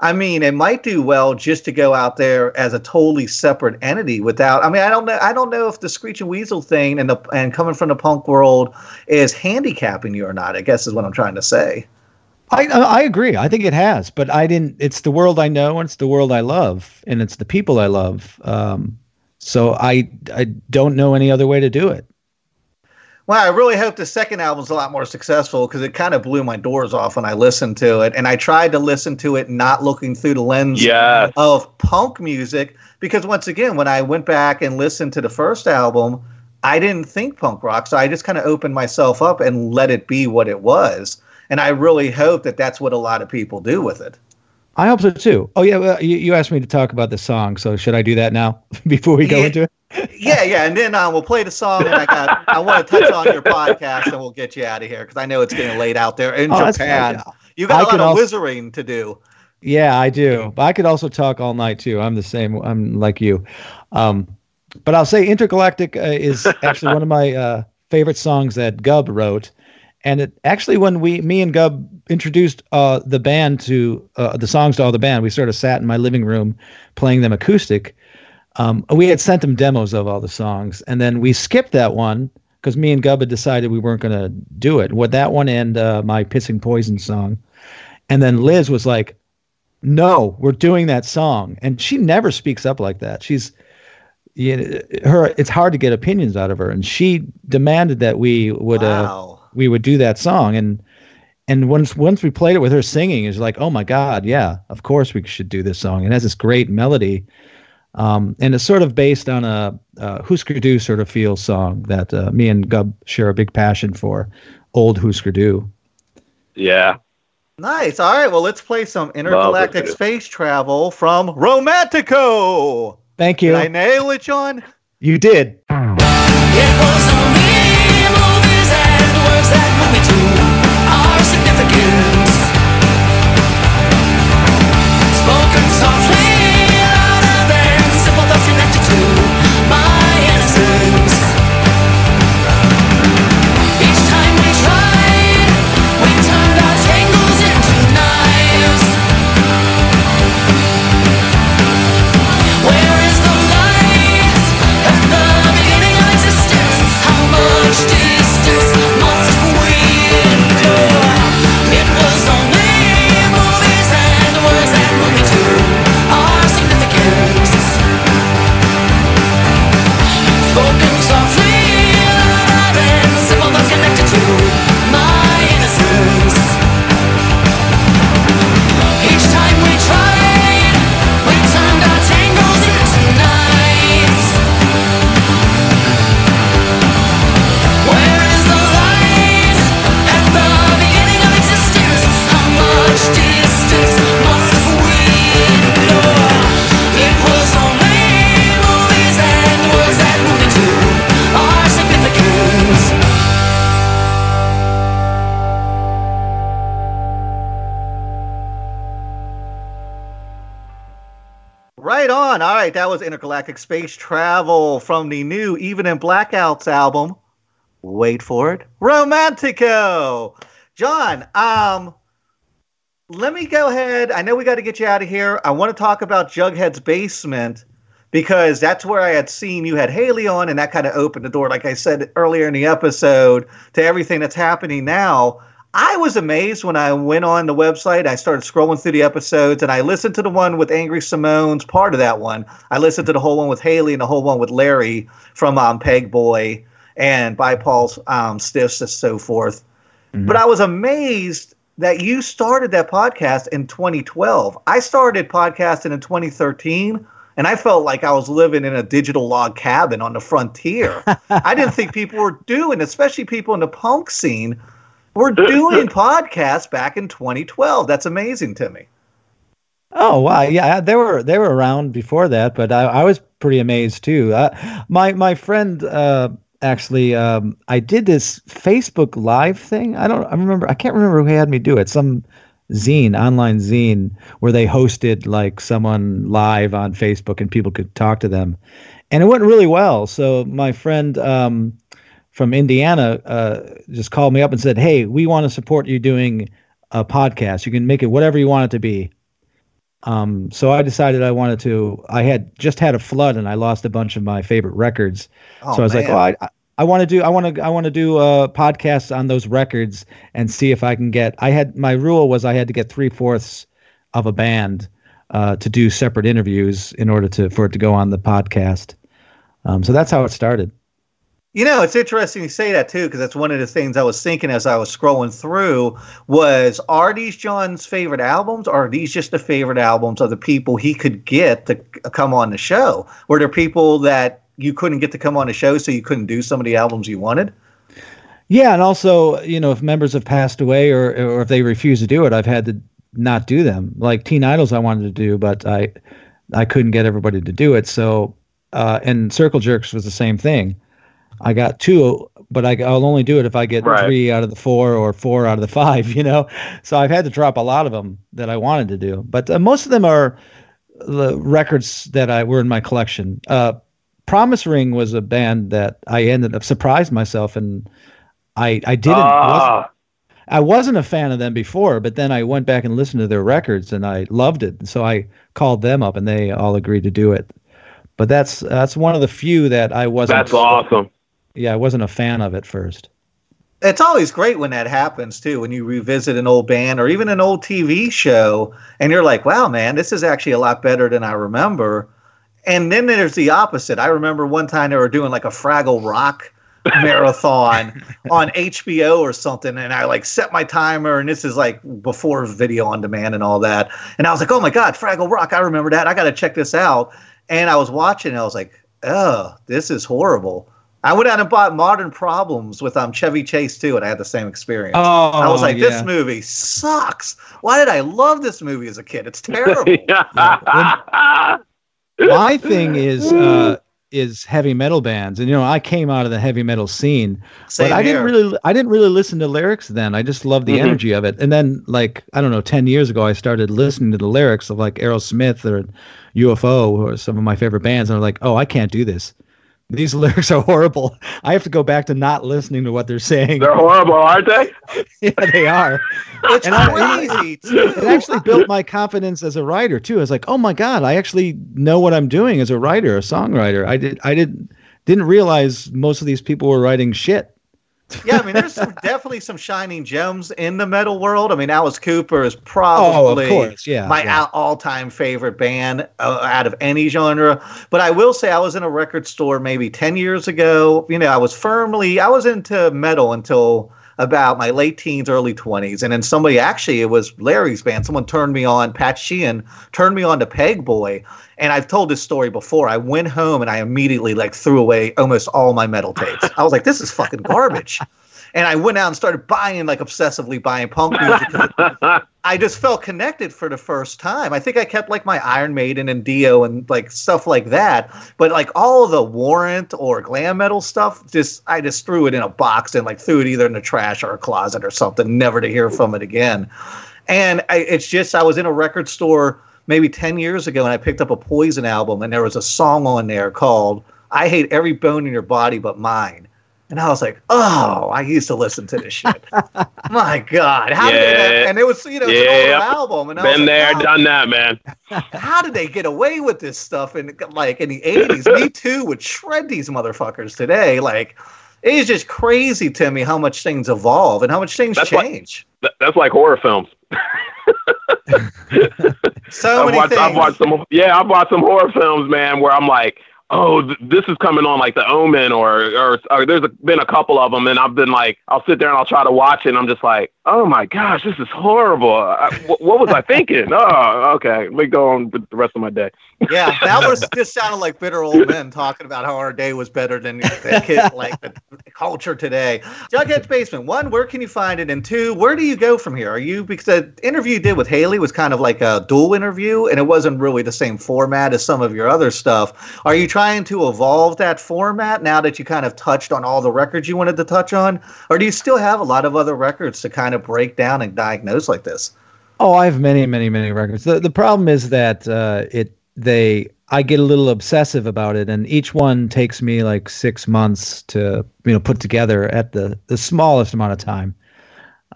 I mean, it might do well just to go out there as a totally separate entity without. I mean, I don't know. I don't know if the Screeching Weasel thing and the and coming from the punk world is handicapping you or not. I guess is what I'm trying to say. I I agree. I think it has, but I didn't. It's the world I know, and it's the world I love, and it's the people I love. Um, so I I don't know any other way to do it. Well, I really hope the second album's a lot more successful because it kind of blew my doors off when I listened to it, and I tried to listen to it not looking through the lens Yes. of punk music because once again, when I went back and listened to the first album, I didn't think punk rock, so I just kind of opened myself up and let it be what it was. And I really hope that that's what a lot of people do with it. I hope so too. Oh yeah, well, you, you asked me to talk about the song, so should I do that now before we go Yeah. into it? Yeah, yeah, and then um, we'll play the song, and I got I want to touch on your podcast, and we'll get you out of here because I know it's getting late out there in Oh, Japan. You got I a lot of also- wizarding to do. Yeah, I do. But I could also talk all night too. I'm the same. I'm like you. Um, but I'll say Intergalactic uh, is actually one of my uh, favorite songs that Gub wrote. And it actually, when we, me and Gub introduced uh, the band to uh, the songs to all the band, we sort of sat in my living room playing them acoustic. Um, we had sent them demos of all the songs, and then we skipped that one because me and Gub had decided we weren't going to do it. With that one and uh, my Pissing Poison song, and then Liz was like, "No, we're doing that song," and she never speaks up like that. She's you know, her. It's hard to get opinions out of her, and she demanded that we would uh, Wow. We would do that song, and and once once we played it with her singing, it's like, oh my god, yeah, of course we should do this song. It has this great melody. Um, and it's sort of based on a uh, Husker Du sort of feel song that uh, me and Gub share a big passion for, old Husker Du. Yeah. Nice. All right. Well, let's play some intergalactic space travel from Romantico. Thank Did you. I nail it, John? You did. That On. All right. That was intergalactic space travel from the new Even in Blackouts album. Wait for it. Romantico. John, um, let me go ahead. I know we got to get you out of here. I want to talk about Jughead's basement because that's where I had seen you had Hayley on, and that kind of opened the door, like I said earlier in the episode, to everything that's happening now. I was amazed when I went on the website. I started scrolling through the episodes, and I listened to the one with Angry Samoans part of that one. I listened to the whole one with Hayley and the whole one with Larry from um, Pegboy and Bhopal's um, Stiffs and so forth. But I was amazed that you started that podcast in 2012. I started podcasting in 2013, and I felt like I was living in a digital log cabin on the frontier. I didn't think people were doing, especially people in the punk scene, were doing podcasts back in 2012. That's amazing to me. Oh wow, yeah, they were they were around before that, but I, I was pretty amazed too. Uh, my my friend uh, actually, um, I did this Facebook Live thing. I don't, I remember, I can't remember who had me do it. Some zine, online zine, where they hosted like someone live on Facebook and people could talk to them, and it went really well. So my friend um, from Indiana uh, just called me up and said, "Hey, we want to support you doing a podcast. You can make it whatever you want it to be." Um, so I decided I wanted to. I had just had a flood and I lost a bunch of my favorite records. Oh, so I was like, oh, I, I want to do. I want to. I want to do a podcast on those records and see if I can get. I had my rule was I had to get three fourths of a band uh, to do separate interviews in order to for it to go on the podcast. Um, so that's how it started. You know, it's interesting you say that too, because that's one of the things I was thinking as I was scrolling through was are these John's favorite albums or are these just the favorite albums of the people he could get to come on the show? Were there people that you couldn't get to come on the show so you couldn't do some of the albums you wanted? Yeah, and also, you know, if members have passed away or or if they refuse to do it, I've had to not do them. Like Teen Idols, I wanted to do, but I I couldn't get everybody to do it. So, uh, and Circle Jerks was the same thing. I got two, but I, I'll only do it if I get Right. three out of the four or four out of the five. You know, so I've had to drop a lot of them that I wanted to do, but uh, most of them are the records that I were in my collection. Uh, Promise Ring was a band that I ended up surprised myself, and I I didn't. wasn't- Ah, I wasn't a fan of them before, but then I went back and listened to their records and I loved it. So I called them up and they all agreed to do it. But that's that's one of the few that I wasn't. that's awesome. Yeah, I wasn't a fan of at first. It's always great when that happens too, when you revisit an old band or even an old TV show and you're like, wow, man, this is actually a lot better than I remember. And then there's the opposite. I remember one time they were doing like a Fraggle Rock marathon on HBO or something, and I like set my timer, and this is like before video on demand and all that. And I was like, oh my God, Fraggle Rock, I remember that. I got to check this out. And I was watching, and I was like, oh, this is horrible. I went out and bought Modern Problems with um Chevy Chase too, and I had the same experience. Oh, I was like, yeah. this movie sucks. Why did I love this movie as a kid? It's terrible. My thing is uh, is heavy metal bands, and you know, I came out of the heavy metal scene, Same but I here. didn't really I didn't really listen to lyrics then. I just loved the Mhm. energy of it. And then like I don't know, 10 years ago I started listening to the lyrics of like Aerosmith or UFO or some of my favorite bands and I'm like, "Oh, I can't do this. These lyrics are horrible. I have to go back to not listening to what they're saying." They're horrible, aren't they? yeah, they are. It's And I- crazy. too. It actually built my confidence as a writer too. I was like, "Oh my god, I actually know what I'm doing as a writer, a songwriter." I did I didn't didn't realize most of these people were writing shit. Yeah, I mean, there's some, definitely some shining gems in the metal world. I mean, Alice Cooper is probably Oh, yeah. my yeah. all-time favorite band uh, out of any genre. But I will say, I was in a record store maybe ten years ago. You know, I was firmly I was into metal until about my late teens, early twenties, and then somebody actually it was Larry's band. Someone turned me on. Pat Sheehan turned me on to Pegboy. And I've told this story before. I went home and I immediately like threw away almost all my metal tapes. I was like, this is fucking garbage. And I went out and started buying like obsessively buying punk music. I just felt connected for the first time. I think I kept like my Iron Maiden and Dio and like stuff like that. But like all the Warrant or glam metal stuff, just I just threw it in a box and like threw it either in the trash or a closet or something, never to hear from it again. And I, it's just I was in a record store maybe 10 years ago and I picked up a Poison album and there was a song on there called I Hate Every Bone in Your Body But Mine. And I was like, oh, I used to listen to this shit. My God. How did they, and it was, you know, it's an Yeah. older album. And I was Been like, there, how, done that, man. how did they get away with this stuff in like in the 80s? Me too would shred these motherfuckers today. Like, it is just crazy to me how much things evolve and how much things That's change. Th- That's like horror films. so I've many watched, things. I've watched some, yeah, I've watched some horror films, man, where I'm like, oh, th- this is coming on like The Omen, or or, or there's been a couple of them, and I've been like, I'll sit there and I'll try to watch it, and I'm just like, oh my gosh, this is horrible. I, what was I thinking? Oh, okay, let me go on with the rest of my day. Yeah, that was just sounded like bitter old men talking about how our day was better than the kid, like the culture today. Jughead's Basement. One, where can you find it? And two, where do you go from here? Are you because the interview you did with Hayley was kind of like a dual interview, and it wasn't really the same format as some of your other stuff. Are you trying to evolve that format now that you kind of touched on all the records you wanted to touch on, or do you still have a lot of other records to kind of break down and diagnose like this? Oh, I have many, many, many records. The the problem is that uh, it they I get a little obsessive about it, and each one takes me like six months to you know put together at the the smallest amount of time.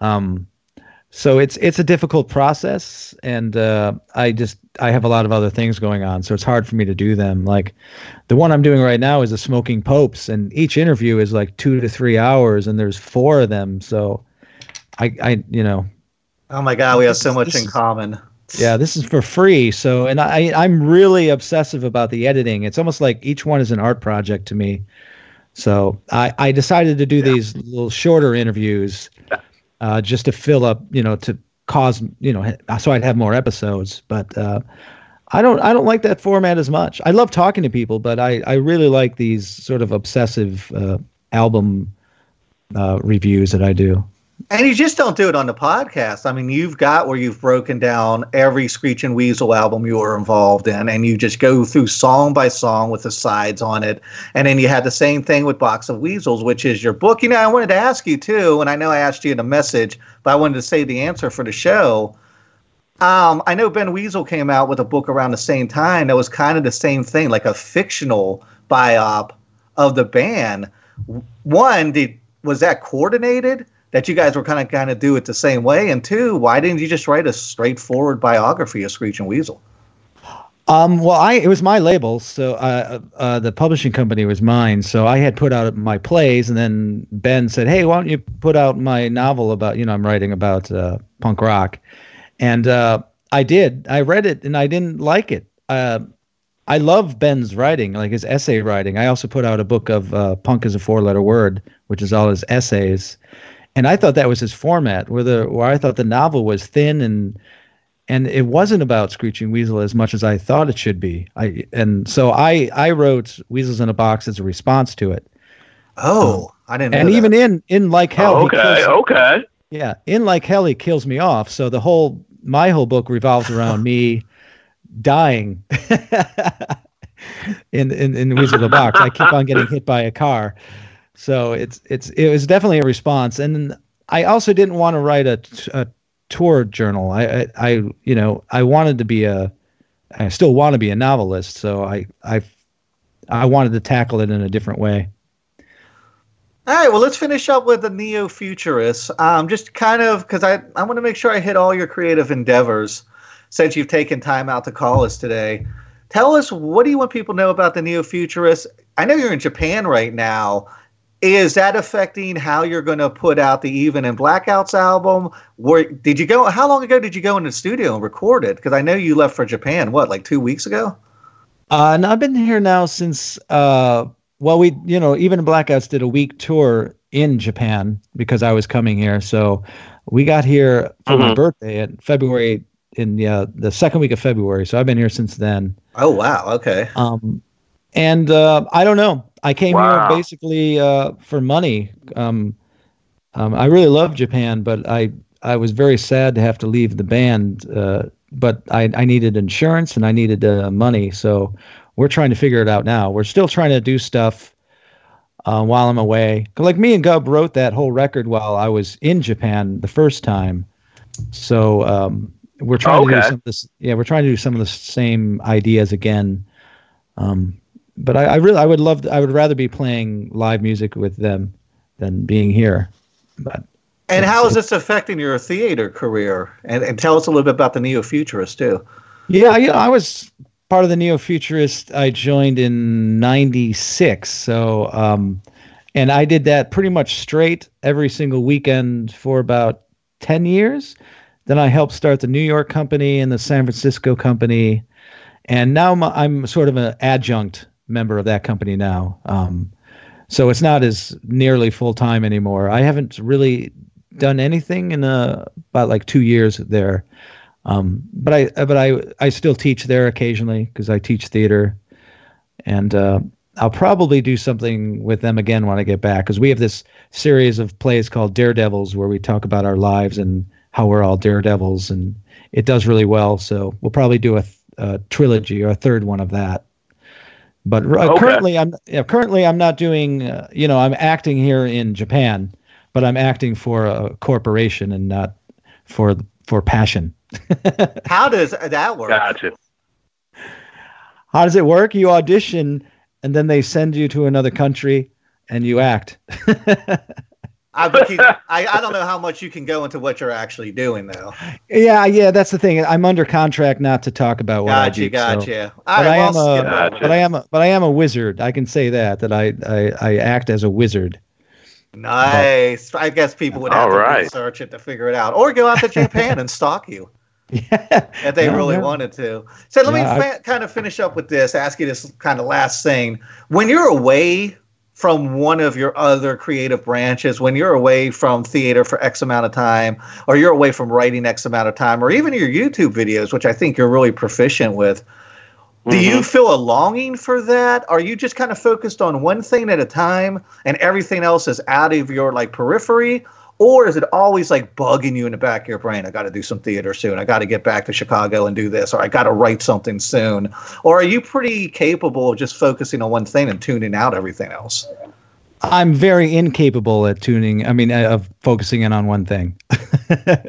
Um, so it's it's a difficult process, and uh, I just I have a lot of other things going on, so it's hard for me to do them. Like the one I'm doing right now is the Smoking Popes, and each interview is like two to three hours, and there's four of them. So I I you know Oh my God, we have so much in common. yeah this is for free. So and I I'm really obsessive about the editing. It's almost like each one is an art project to me. So I I decided to do these little shorter interviews, uh, just to fill up you know to cause you know so I'd have more episodes, but. Uh, I don't I don't like that format as much. I love talking to people, but I, I really like these sort of obsessive uh, album uh, reviews that I do. And you just don't do it on the podcast. I mean, you've got where you've broken down every Screeching Weasel album you were involved in, and you just go through song by song with the sides on it. And then you had the same thing with Box of Weasels, which is your book. You know, I wanted to ask you too, and I know I asked you in a message, but I wanted to say the answer for the show. Um, I know Ben Weasel came out with a book around the same time that was kind of the same thing, like a fictional biop of the band. One, did was that coordinated? That you guys were kind of kind of do it the same way? And two, why didn't you just write a straightforward biography of Screeching Weasel? Um, well, I it was my label, so uh, uh, the publishing company was mine. So I had put out my plays, and then Ben said, "Hey, why don't you put out my novel about you know I'm writing about uh, punk rock," and uh, I did. I read it, and I didn't like it. Uh, I love Ben's writing, like his essay writing. I also put out a book of uh, "Punk is a Four-Letter Word," which is all his essays, and I thought that was his format. Where the where I thought the novel was thin and and it wasn't about Screeching Weasel as much as I thought it should be. I and so I I wrote Weasels in a Box as a response to it. Oh, um, I didn't. and know even that. in in like hell, Oh, okay, kills- okay. yeah, in like hell, he kills me off. So the whole my whole book revolves around me dying in in in Weasel in a Box. I keep on getting hit by a car, so it's it's it was definitely a response. And I also didn't want to write a, a tour journal. I, I I you know I wanted to be a I still want to be a novelist. So I I I wanted to tackle it in a different way. All right, well, let's finish up with the neo futurists. Um, just kind of because I, I want to make sure I hit all your creative endeavors since you've taken time out to call us today. Tell us what do you want people to know about the neo futurists? I know you're in Japan right now. Is that affecting how you're going to put out the Even in Blackouts album? Where did you go? How long ago did you go into the studio and record it? Because I know you left for Japan. What, like two weeks ago? Uh, and I've been here now since, uh, well, we, you know, even Blackouts did a week tour in Japan because I was coming here. So we got here for my Mhm. birthday in February, in the, uh, the second week of February. So I've been here since then. Oh wow, okay. Um, and uh, I don't know. I came Wow. here basically uh, for money. Um, um, I really love Japan, but I I was very sad to have to leave the band. Uh, but I, I needed insurance and I needed uh, money, so we're trying to figure it out now. We're still trying to do stuff uh, while I'm away. Like me and Gub wrote that whole record while I was in Japan the first time. So um, we're trying to do some of this. Yeah, we're trying to do some of the same ideas again. Um, but I, I really, I would love, I would rather be playing live music with them than being here. But And how is this affecting your theater career? And, and tell us a little bit about the neo futurists too. yeah, you know, I was part of the Neo Futurist. I joined in '96, so um, and I did that pretty much straight every single weekend for about ten years. Then I helped start the New York company and the San Francisco company, and now I'm, I'm sort of an adjunct member of that company now. Um, so it's not as nearly full time anymore. I haven't really done anything in uh about like two years there. Um, but I but I I still teach there occasionally because I teach theater, and uh, I'll probably do something with them again when I get back because we have this series of plays called Daredevils where we talk about our lives and how we're all daredevils, and it does really well. So we'll probably do a, th- a trilogy or a third one of that. But uh, Okay. currently, I'm yeah, currently I'm not doing. Uh, you know, I'm acting here in Japan, but I'm acting for a corporation and not for for passion. How does that work? Gotcha. How does it work? You audition, and then they send you to another country, and you act. I, but I I don't know how much you can go into what you're actually doing though. Yeah, yeah, that's the thing. I'm under contract not to talk about what I Gotcha, do. so- gotcha. But I am I'll a, Gotcha. but I am a, but I am a wizard. I can say that that I I, I act as a wizard. Nice. I guess people would have All to right. research it to figure it out, or go out to Japan and stalk you Yeah, if they No, really no. wanted to. So let Yeah, me I- fa- kind of finish up with this. Ask you this kind of last thing: when you're away from one of your other creative branches, when you're away from theater for X amount of time, or you're away from writing X amount of time, or even your YouTube videos, which I think you're really proficient with. Do Mm-hmm. you feel a longing for that? Are you just kind of focused on one thing at a time and everything else is out of your like periphery? Or is it always like bugging you in the back of your brain? I got to do some theater soon. I got to get back to Chicago and do this, or I got to write something soon. Or are you pretty capable of just focusing on one thing and tuning out everything else? I'm very incapable at tuning. I mean, uh, of focusing in on one thing.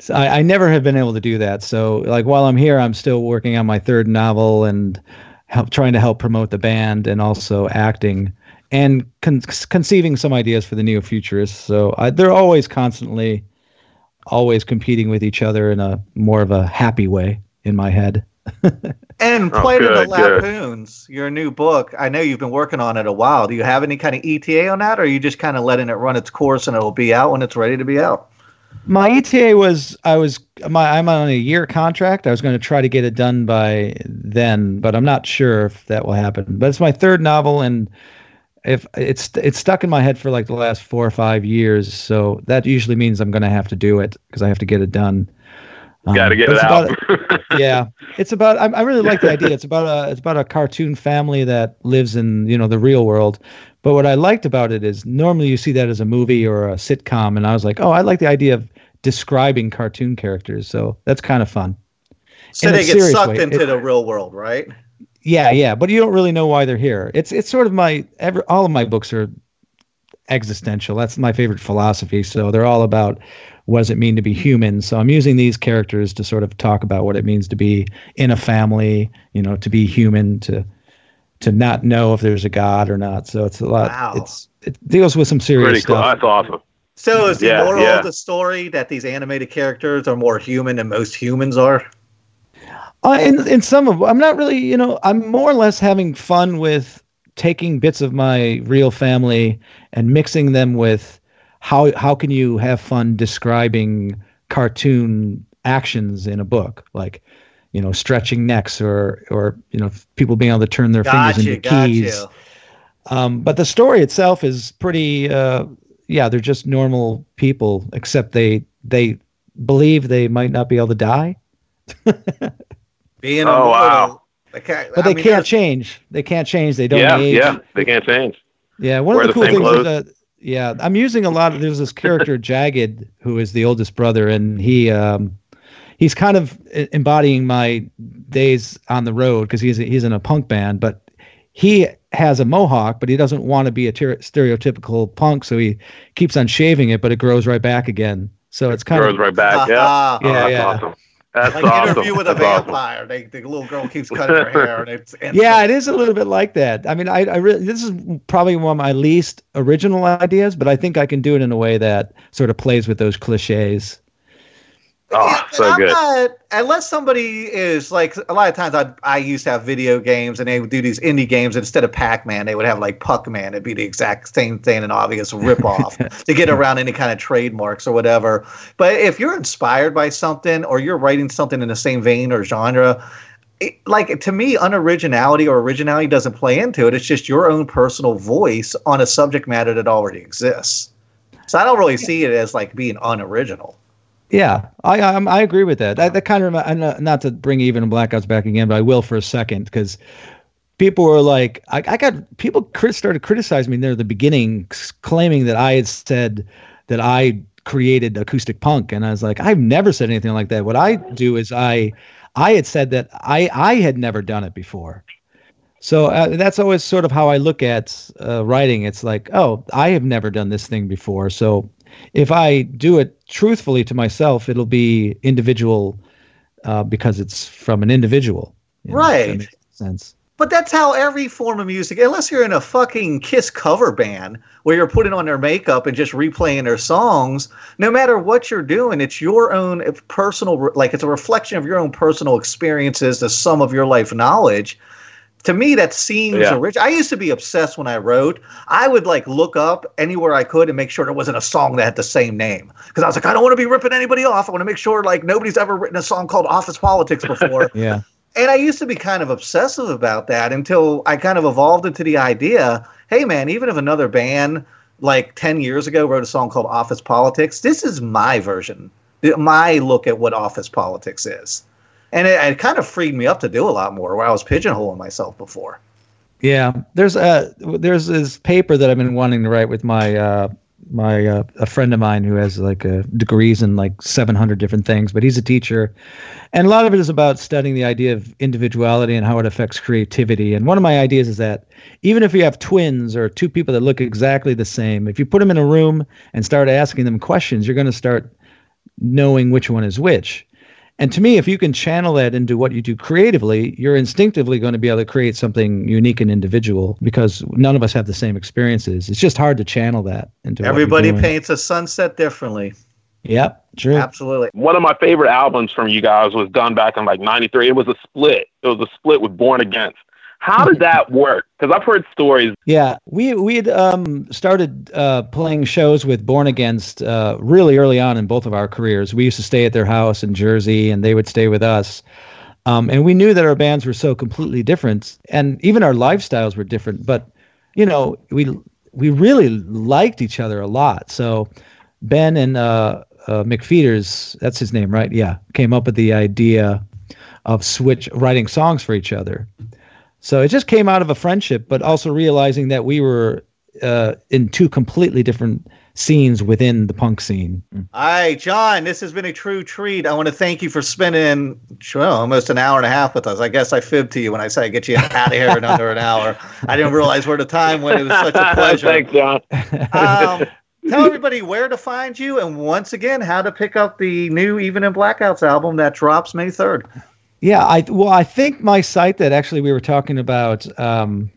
so I, I never have been able to do that. So, like while I'm here, I'm still working on my third novel and help trying to help promote the band and also acting and con- conceiving some ideas for the neo futurists. So I, they're always constantly, always competing with each other in a more of a happy way in my head. And Oh, Planet of the good, good. Lapoons, your new book. I know you've been working on it a while. Do you have any kind of ETA on that, or are you just kind of letting it run its course and it'll be out when it's ready to be out? My ETA was I was my I'm on a year contract. I was going to try to get it done by then, but I'm not sure if that will happen. But it's my third novel, and if it's it's stuck in my head for like the last four or five years, so that usually means I'm going to have to do it because I have to get it done. Um, Got to get it out. about- yeah, it's about. I, I really like the idea. It's about a it's about a cartoon family that lives in you know the real world. But what I liked about it is normally you see that as a movie or a sitcom, and I was like, oh, I like the idea of describing cartoon characters. So that's kind of fun. So In they get sucked way, into it- the real world, right? Yeah, yeah, but you don't really know why they're here. It's it's sort of my every all of my books are existential. That's my favorite philosophy. So they're all about what does it mean to be human. So I'm using these characters to sort of talk about what it means to be in a family, you know, to be human, to to not know if there's a god or not. So it's a lot. Wow. It's it deals with some serious Pretty cool. stuff. That's awesome. So is the Yeah, moral yeah. of the story that these animated characters are more human than most humans are? Uh, in in some of, I'm not really, you know, I'm more or less having fun with taking bits of my real family and mixing them with how how can you have fun describing cartoon actions in a book, like you know, stretching necks or or you know, people being able to turn their fingers into keys. Um, but the story itself is pretty. Uh, yeah, they're just normal people, except they they believe they might not be able to die. Being Oh, immortal, wow. They can't, But I they mean, can't change. They can't change. They don't Yeah, age. yeah. They can't change. Yeah, one Wear of the the cool same things is clothes. that yeah, I'm using a lot of there's this character Jagged who is the oldest brother and he um he's kind of embodying my days on the road because he's he's in a punk band, but he has a mohawk, but he doesn't want to be a ter- stereotypical punk, so he keeps on shaving it, but it grows right back again. So it's kind Throws of grows right back. Yeah. Ah, Oh, Yeah, that's yeah. awesome. That's like awesome. interview with a That's awesome. vampire. They, the little girl keeps cutting her hair, and it's and yeah, it is a little bit like that. I mean, I, I really this is probably one of my least original ideas, but I think I can do it in a way that sort of plays with those cliches. Oh, so I'm good. not- unless somebody is like a lot of times I I used to have video games and they would do these indie games instead of Pac Man they would have like Puck Man it'd be the exact same thing an obvious ripoff to get around any kind of trademarks or whatever. But if you're inspired by something or you're writing something in the same vein or genre. It, like to me, unoriginality or originality doesn't play into it. It's just your own personal voice on a subject matter that already exists. So I don't really see it as like being unoriginal. Yeah, I I, I agree with that. That, that kind of I'm not, not to bring Even in Blackouts back again, but I will for a second because people were like, I, I got people crit- started criticizing me near the beginning, claiming that I had said that I created acoustic punk, and I was like, I've never said anything like that. What I do is I I had said that I I had never done it before. So uh, that's always sort of how I look at uh, writing. It's like, oh, I have never done this thing before. So if I do it truthfully to myself, it'll be individual uh, because it's from an individual. you know, Right. makes sense. But that's how every form of music, unless you're in a fucking Kiss cover band where you're putting on their makeup and just replaying their songs, no matter what you're doing, it's your own personal, like it's a reflection of your own personal experiences, the sum of your life knowledge. To me, that seems Yeah. rich. I used to be obsessed when I wrote. I would like look up anywhere I could and make sure there wasn't a song that had the same name. Because I was like, I don't want to be ripping anybody off. I want to make sure like nobody's ever written a song called Office Politics before. Yeah. And I used to be kind of obsessive about that until I kind of evolved into the idea hey, man, even if another band like 10 years ago wrote a song called Office Politics, this is my version, my look at what office politics is. And it, it kind of freed me up to do a lot more where I was pigeonholing myself before. Yeah, there's a there's this paper that I've been wanting to write with my uh, my uh, a friend of mine who has like a degrees in like 700 different things, but he's a teacher, and a lot of it is about studying the idea of individuality and how it affects creativity. And one of my ideas is that even if you have twins or two people that look exactly the same, if you put them in a room and start asking them questions, you're going to start knowing which one is which. And to me, if you can channel that into what you do creatively, you're instinctively going to be able to create something unique and individual because none of us have the same experiences. It's just hard to channel that into what you're Everybody doing. paints a sunset differently. Yep, true. Absolutely. One of my favorite albums from you guys was done back in like '93. It was a split. It was a split with Born Against. How did that work? Because I've heard stories. Yeah, we we had um, started uh, playing shows with Born Against uh, really early on in both of our careers. We used to stay at their house in Jersey, and they would stay with us. Um, and we knew that our bands were so completely different, and even our lifestyles were different. But you know, we we really liked each other a lot. So Ben and uh, uh, McPheeters, that's his name, right? Yeah, came up with the idea of switch writing songs for each other. So it just came out of a friendship, but also realizing that we were uh, in two completely different scenes within the punk scene. Hi, John, this has been a true treat. I want to thank you for spending well, almost an hour and a half with us. I guess I fibbed to you when I said I get you out of here in under an hour. I didn't realize where the time went. It was such a pleasure. Thanks, John. um, tell everybody where to find you and once again how to pick up the new Even in Blackouts album that drops May 3rd. Yeah, I well, I think my site that actually we were talking about, um,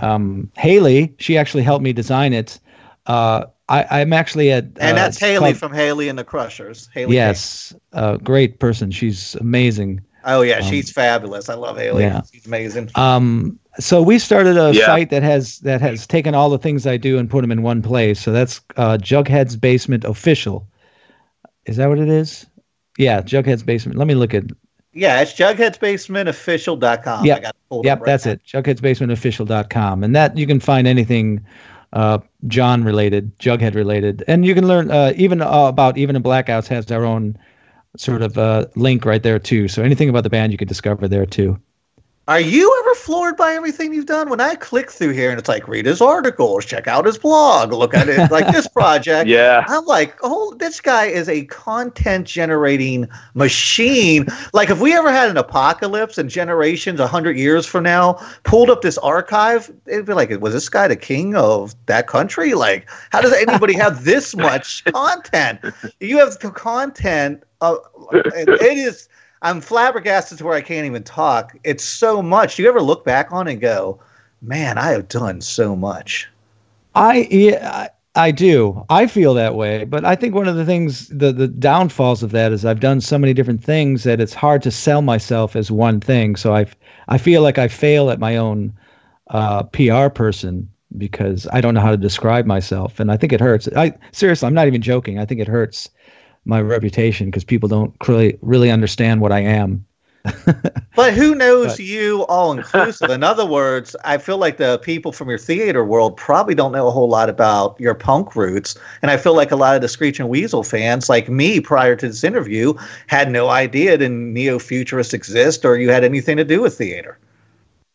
um, Hayley, she actually helped me design it. Uh, I, I'm actually at, And uh, that's Hayley called- from Hayley and the Crushers. Hayley yes, a great person. She's amazing. Oh, yeah, um, she's fabulous. I love Hayley. yeah. She's amazing. Um, so we started a Yeah. site that has that has taken all the things I do and put them in one place. So that's uh, Jughead's Basement Official. Is that what it is? Yeah, Jughead's Basement. Let me look at. Yeah, it's jugheadsbasementofficial.com. Yep. I got pulled Yep, up right that's now. it. Jugheadsbasementofficial.com, and that you can find anything uh, John related, Jughead related, and you can learn uh, even uh, about even in Blackouts has their own sort of uh, link right there too. So anything about the band you could discover there too. Are you ever floored by everything you've done? When I click through here and it's like, read his articles, check out his blog, look at it like this project. Yeah. I'm like, oh, this guy is a content generating machine. Like, if we ever had an apocalypse and generations, 100 years from now, pulled up this archive, it'd be like, was this guy the king of that country? Like, how does anybody have this much content? You have the content. Of, it it is. I'm flabbergasted to where I can't even talk. It's so much. You ever look back on and go, man, I have done so much? I yeah, I, I do. I feel that way, but I think one of the things the the downfalls of that is I've done so many different things that it's hard to sell myself as one thing. So I I feel like I fail at my own uh, PR person because I don't know how to describe myself, and I think it hurts. I seriously, I'm not even joking. I think it hurts my reputation because people don't really really understand what I am. But who knows But- you all inclusive? In other words, I feel like the people from your theater world probably don't know a whole lot about your punk roots. And I feel like a lot of the Screeching Weasel fans, like me prior to this interview, had no idea that neo futurists exist or you had anything to do with theater.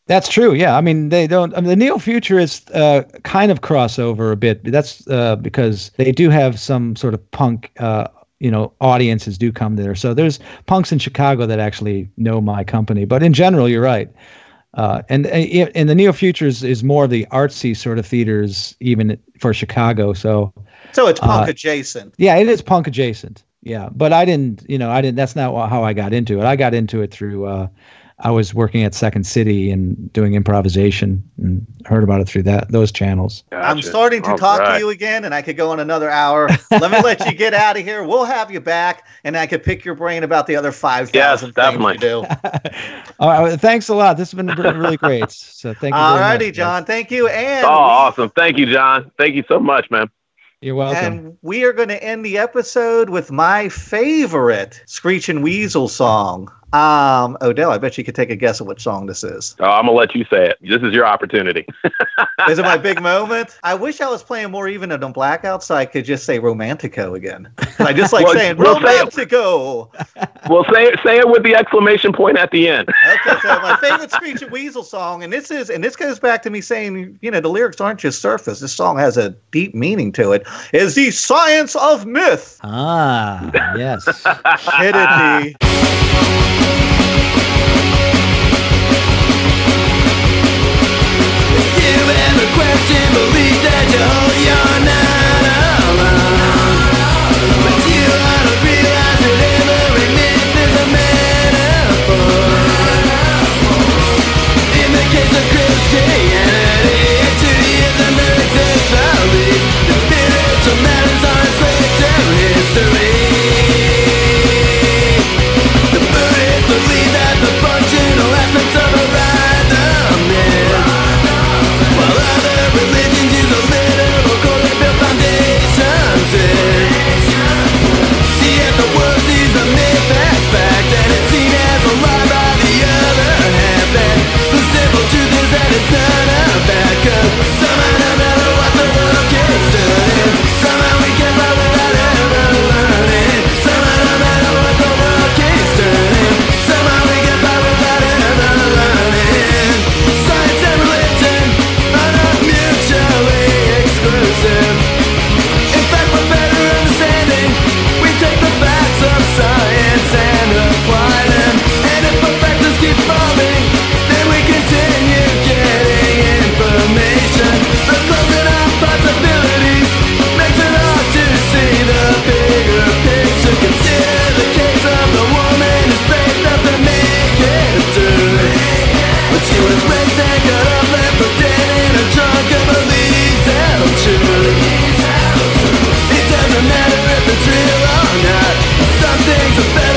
That's true. Yeah, I mean they don't. I mean, the neo futurists uh, kind of cross over a bit. That's uh, because they do have some sort of punk. Uh, you know, audiences do come there. So there's punks in Chicago that actually know my company. But in general, you're right. Uh, and and the neo futurists is more of the artsy sort of theaters, even for Chicago. So So it's punk Uh, adjacent. yeah, it is punk adjacent. Yeah, but I didn't, you know, I didn't. That's not how I got into it. I got into it through uh, I was working at Second City and doing improvisation and heard about it through that those channels. I'm starting to All talk right. to you again, and I could go on another hour. Let me let you get out of here. We'll have you back, and I could pick your brain about the other five thousand Yes, things you do. All right, thanks a lot. This has been really great. So thank you. All righty, much, guys. John. Thank you, and Oh, we- awesome. Thank you, John. Thank you so much, man. You're welcome. And we are going to end the episode with my favorite Screeching Weasel song. Um, Odell, I bet you could take a guess at what song this is. Oh, I'm gonna let you say it. This is your opportunity. Is it my big moment? I wish I was playing more even on Blackout so I could just say Romantico again. I just like Well, saying we'll say. Romantico. well, say it. Say it with the exclamation point at the end. Okay, so my favorite Screeching Weasel song, and this is, and this goes back to me saying, you know, the lyrics aren't just surface. This song has a deep meaning to it. Is the science of myth. ah, yes. Hit it, question that you hold you're not alone. But you realize that every myth is a metaphor. In the case of Christianity belief That spiritual matters are the best.